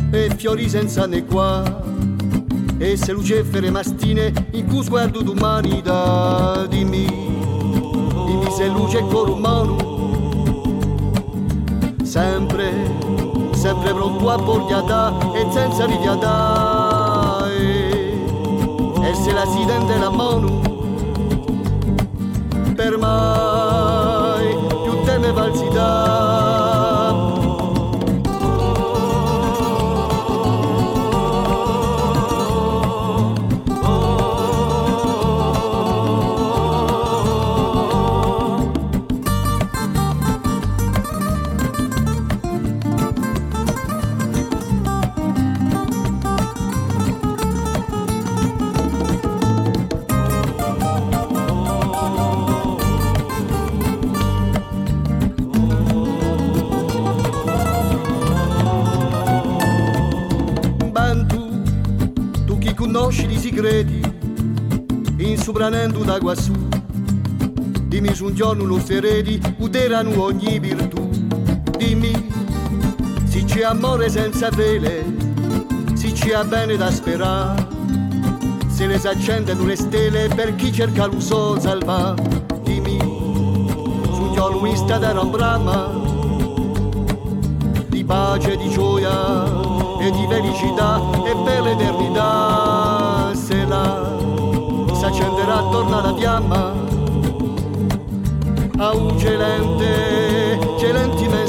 e fiori senza né qua. E se lucefere mastine in cui sguardo d'umanità, dimmi, dimmi se luce coro umano, sempre sempre pronto a borghiata e senza rifiata e, e se la si tende la mano Superman. In supranendo da quassù, dimmi se un giorno lo seredi, uterano ogni virtù, dimmi se c'è amore senza vele, se c'è bene da sperare, se le s'accendono le stelle per chi cerca l'uso salva, dimmi se un giorno mi staterà un brama, di pace, di gioia e di felicità e per l'eternità se la attorno alla fiamma a un celente, celente immensità.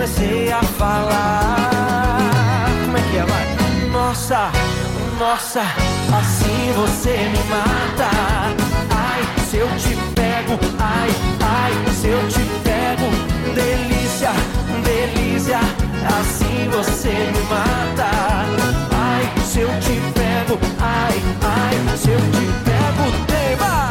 Comecei a falar. Como é que é, vai? Nossa, nossa, assim você me mata. Ai, se eu te pego, ai, ai, se eu te pego, delícia, delícia, assim você me mata. Ai, se eu te pego, ai, ai, se eu te pego, tema.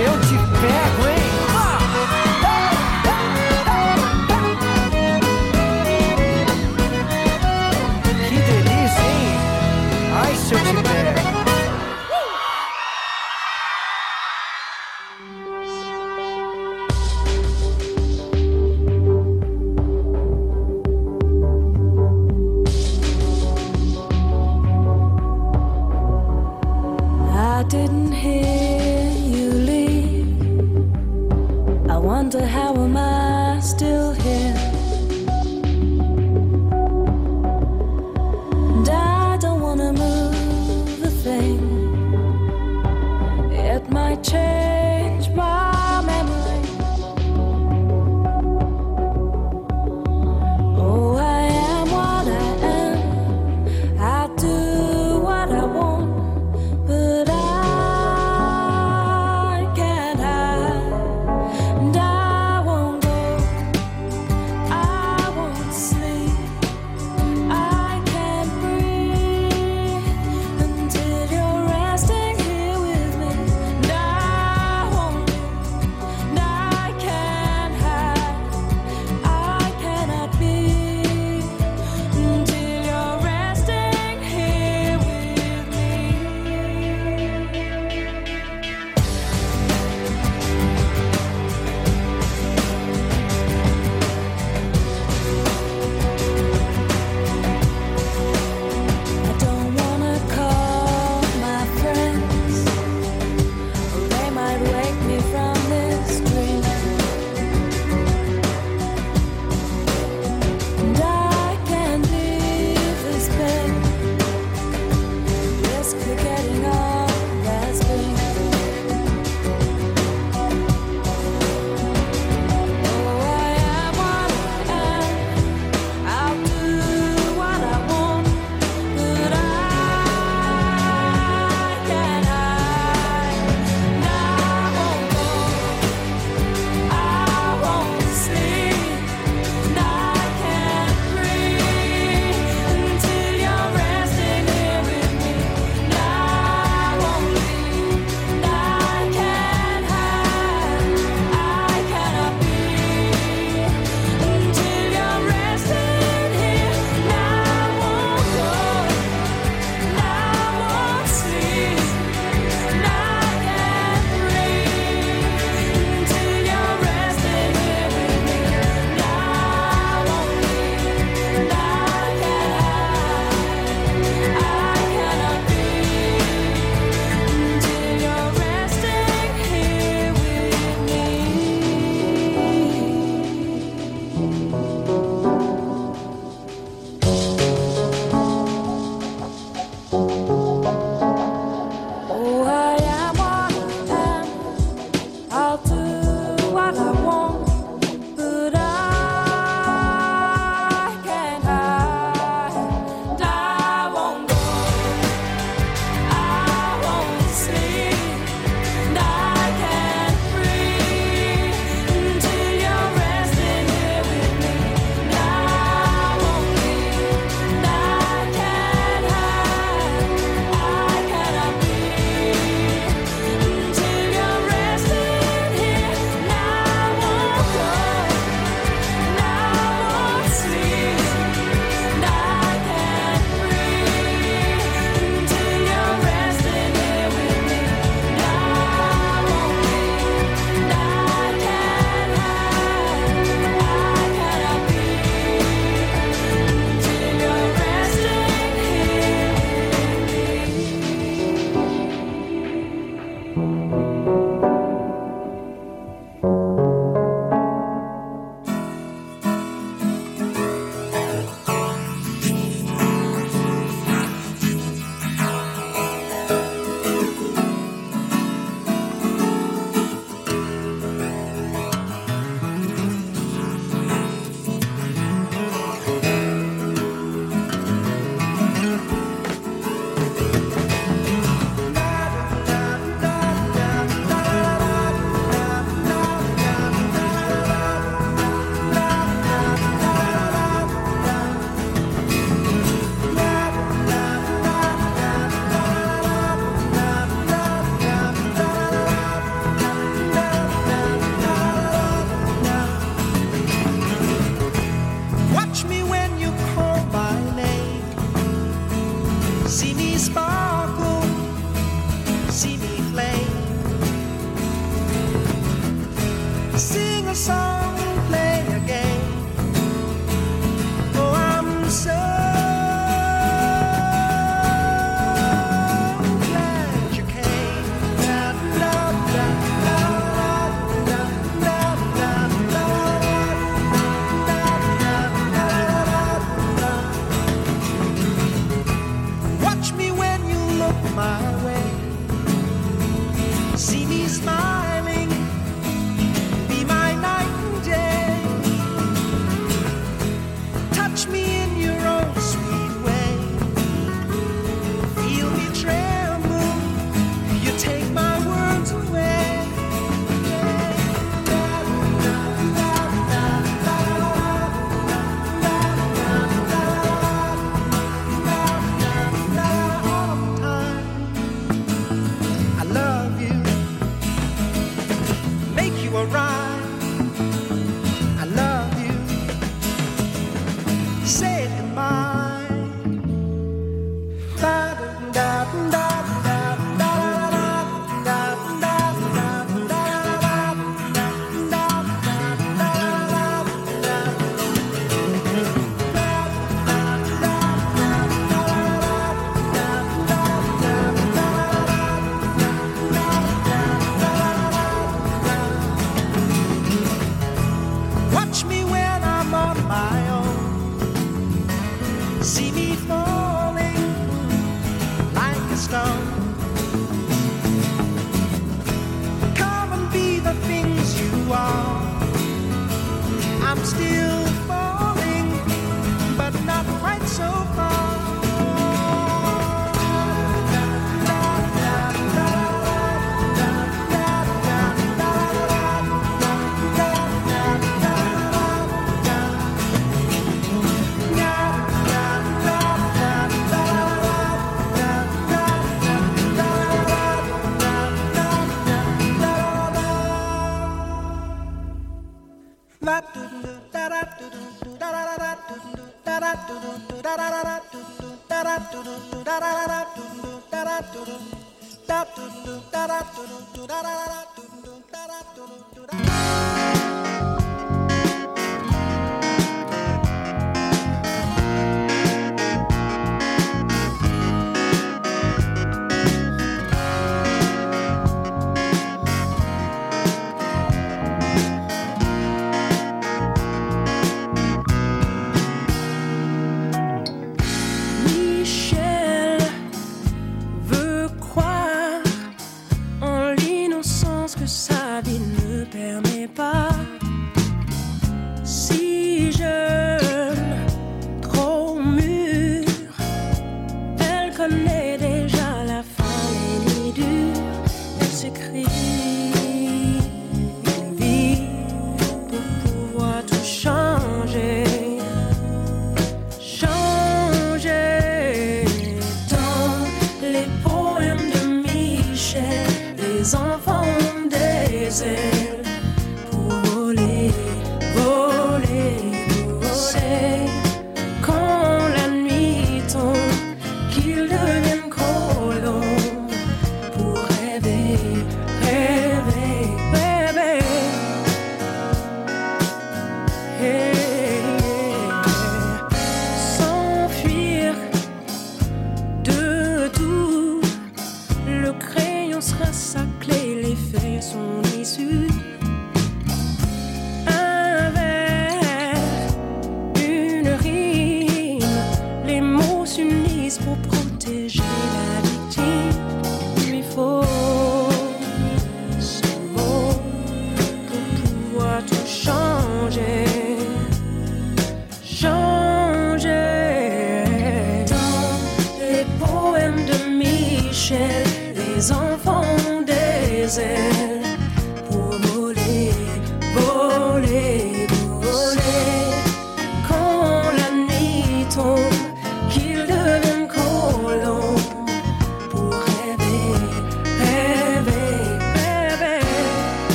eu te pego, hein?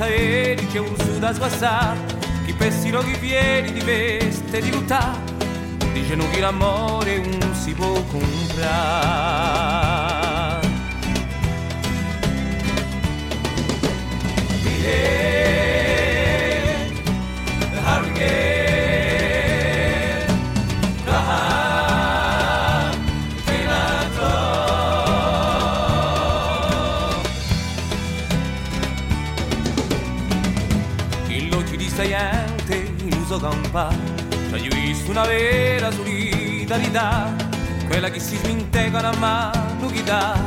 aeri che un sud a svassar chi pessino rivieri di veste di lutà dicono che l'amore un si può comprare. In uso campa C'ha visto una vera solidarietà Quella che si sminteca una mano chi dà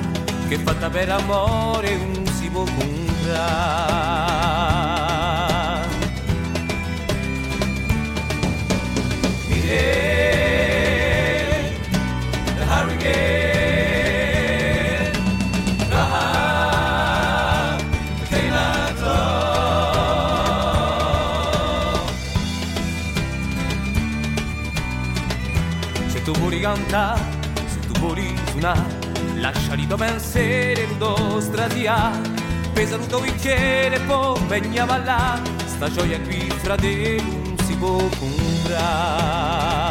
Che fatta per amore non si può comprare volontà, se tu vuoi suonare, lasciali da pensare in dostradia. Per saluto il cielo e veniamo là, sta gioia qui fra fratello non si può comprare.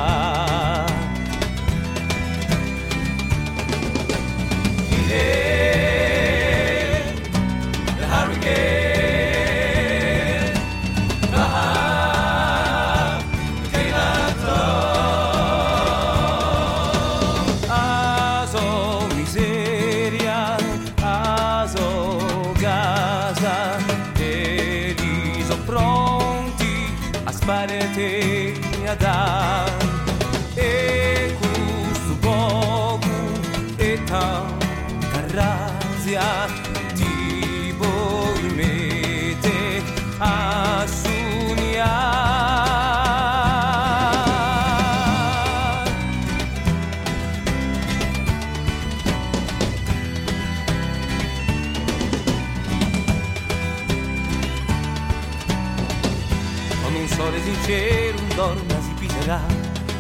Un donna si pigerà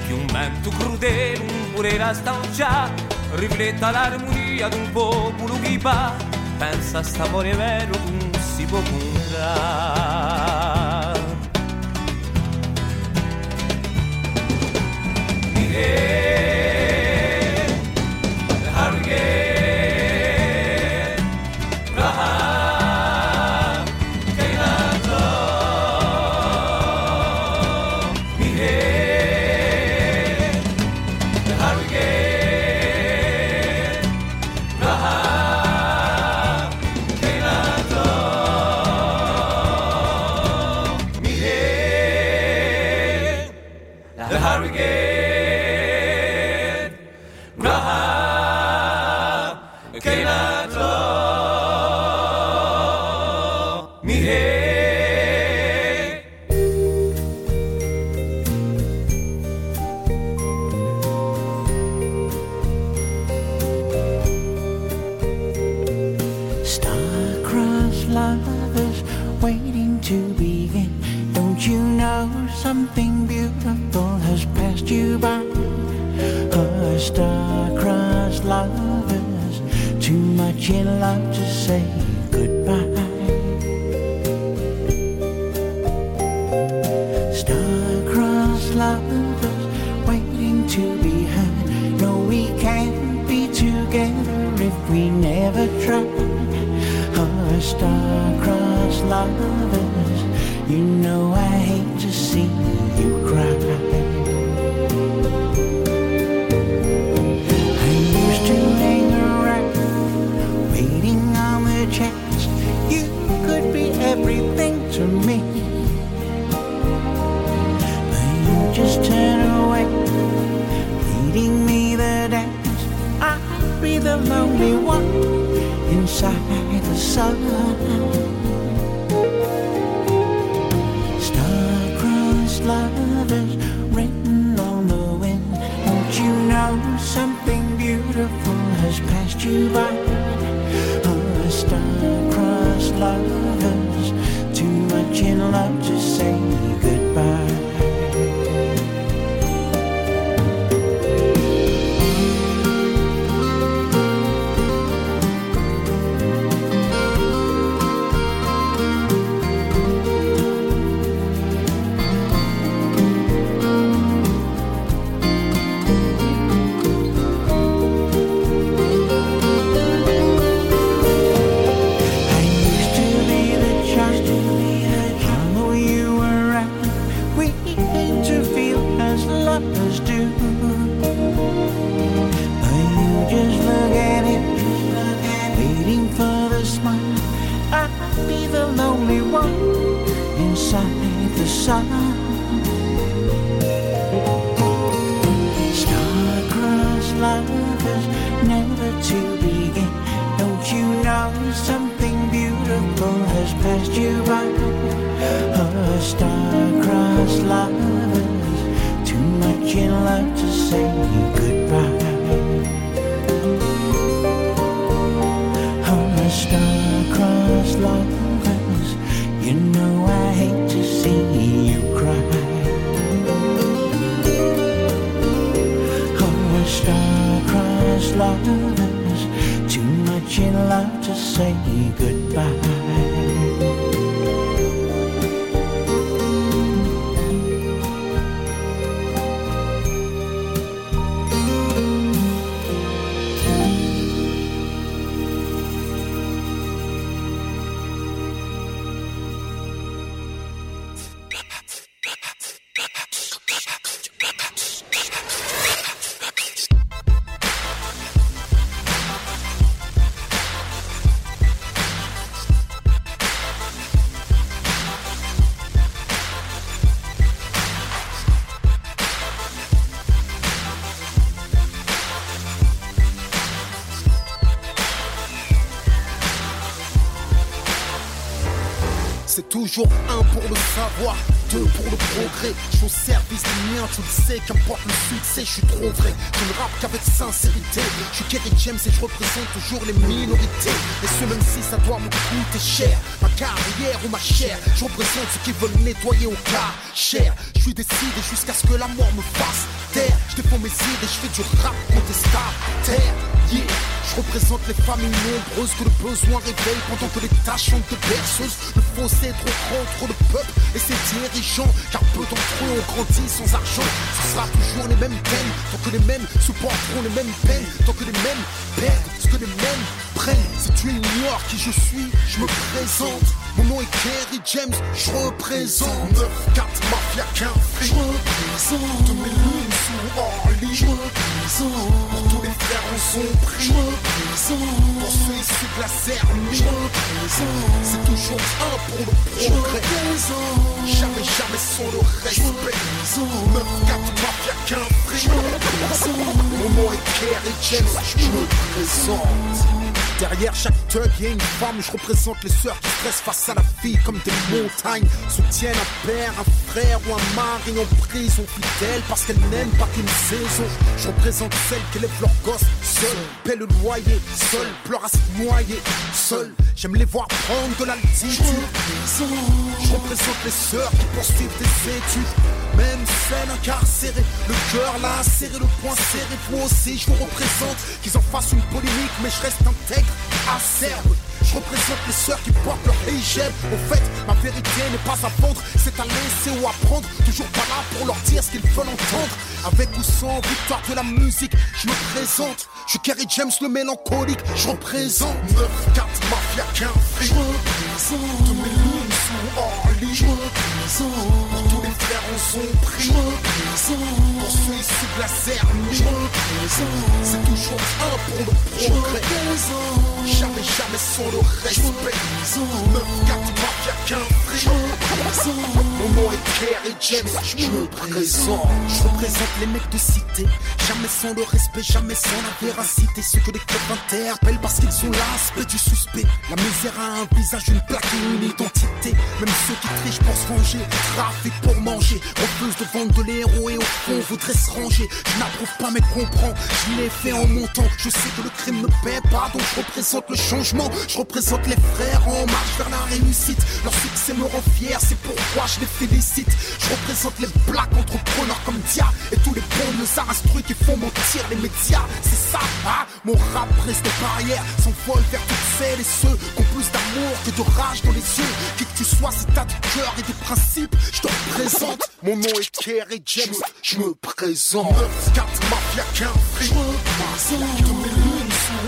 Che un vento crudele un pure stancia Rifletta l'armonia d'un popolo che va. Pensa a st'amore vero che non si può comprare inside the sun. Star-crossed lovers, never to begin. Don't you know something beautiful has passed you by? Oh, star-crossed lovers, too much in love to say goodbye. Star-crossed lovers, Oh, lovers, too much in love to say goodbye. C'est toujours un pour le savoir, deux pour le progrès. Je suis au service des miens, tu le sais, qu'importe le succès, je suis trop vrai. Je ne rappe qu'avec sincérité. Je suis Kerry James et je représente toujours les minorités. Et ce même si ça doit me coûter cher, ma carrière ou ma chair. Je représente ceux qui veulent nettoyer au cas cher. Je suis décidé jusqu'à ce que la mort me fasse taire. Je défends mes idées, je fais du rap contestataire. Yeah. Je représente les familles nombreuses que le besoin réveille pendant que les tâches sont de berceuses. Le fossé est trop grand entre le peuple et ses dirigeants. Car peu d'entre eux ont grandi sans argent. Ce sera toujours les mêmes peines, tant que les mêmes supporteront les mêmes peines, tant que les mêmes perdent ce que les mêmes prennent. Si tu ignores qui je suis, je me présente. Mon nom est Kerry James, je représente 9-4 Mafia qu'un fric. Je représente tous mes lunes sous Orly. Je représente en son prix. Pour ceux issus de la représente c'est toujours un pour le progrès. Jamais, jamais sans le respect. 9-4 Mafia qu'un fric. Mon nom est Kerry James, je me présente. Derrière chaque thug, y a une femme, je représente les sœurs qui stressent face à la vie comme des montagnes. Soutiennent un père, un frère ou un mari en prison fidèle parce qu'elles n'aiment pas qu'une saison. Je représente celles qui élèvent leurs gosses seules, paient le loyer, seules, pleurent à se noyer, seules. J'aime les voir prendre de l'altitude. Je représente les sœurs qui poursuivent des études. Même celles incarcérées, le cœur là serré, le poing serré. Vous aussi, je vous représente qu'ils en fassent une polémique, mais je reste intègre, acerbe. Je représente les sœurs qui portent leur hijab. Au fait, ma vérité n'est pas à vendre, c'est à laisser ou à prendre. Toujours pas là pour leur dire ce qu'ils veulent entendre. Avec ou sans victoire de la musique, je me présente. Je suis Kerry James le mélancolique, je représente 9-4 Mafia qu'un fric. Je représente tous mes lunes sous Orly. Je représente pour tous les frères en son prix. Je représente pour ceux issus de la. Je représente c'est toujours un pour le progrès. Jamais, jamais sans le respect. 9-4 mafia qu'un fric. Mon nom est Pierre et James, je me présente. Je représente les mecs de cité. Jamais sans le respect, jamais sans la véracité. Ceux que les clubs interpellent parce qu'ils ont l'aspect du suspect. La misère a un visage, une plaque et une identité. Même ceux qui trichent pour se venger, trafiquent pour manger. Refusent de vendre de l'héros et au fond voudraient se ranger. Je n'approuve pas mais comprends, je l'ai fait en montant. Je sais que le crime ne paie pas, donc je représente le changement. Je représente les frères en marche vers la réussite. Leur succès me rend fier, c'est pourquoi je les félicite. Je représente les black entrepreneurs comme Dia et tous les bons nous instruits qui font mentir les médias. C'est ça, hein Mon rap reste des barrières, s'envole vers toutes celles et ceux qui ont plus d'amour que de rage dans les yeux. Qui que tu sois, si t'as du cœur et des principes, je te représente. Mon nom est Kerry James, je me présente. 9-4 mafia qu'un mes lunes sont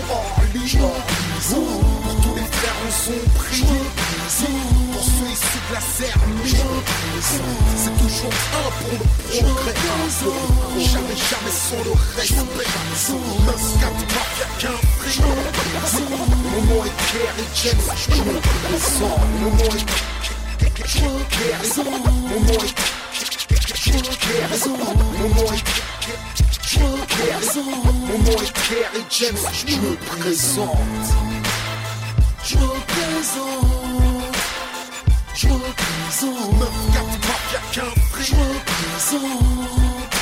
hors ligne. Pour tous les frères en son prix. Pour ceux issus de la Serbie. C'est toujours un pour le progrès. Jamais, jamais sans le respect. 9-4 mafia qu'un fric. Mon nom est me présente. Mon nom est Kerry. Mon nom est mon nom est Mon nom est Kerry James, je me présente. Je me présente. Je me présente. 9 4 mafia qu'un fric. Je me présente.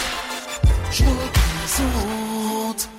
Je me présente.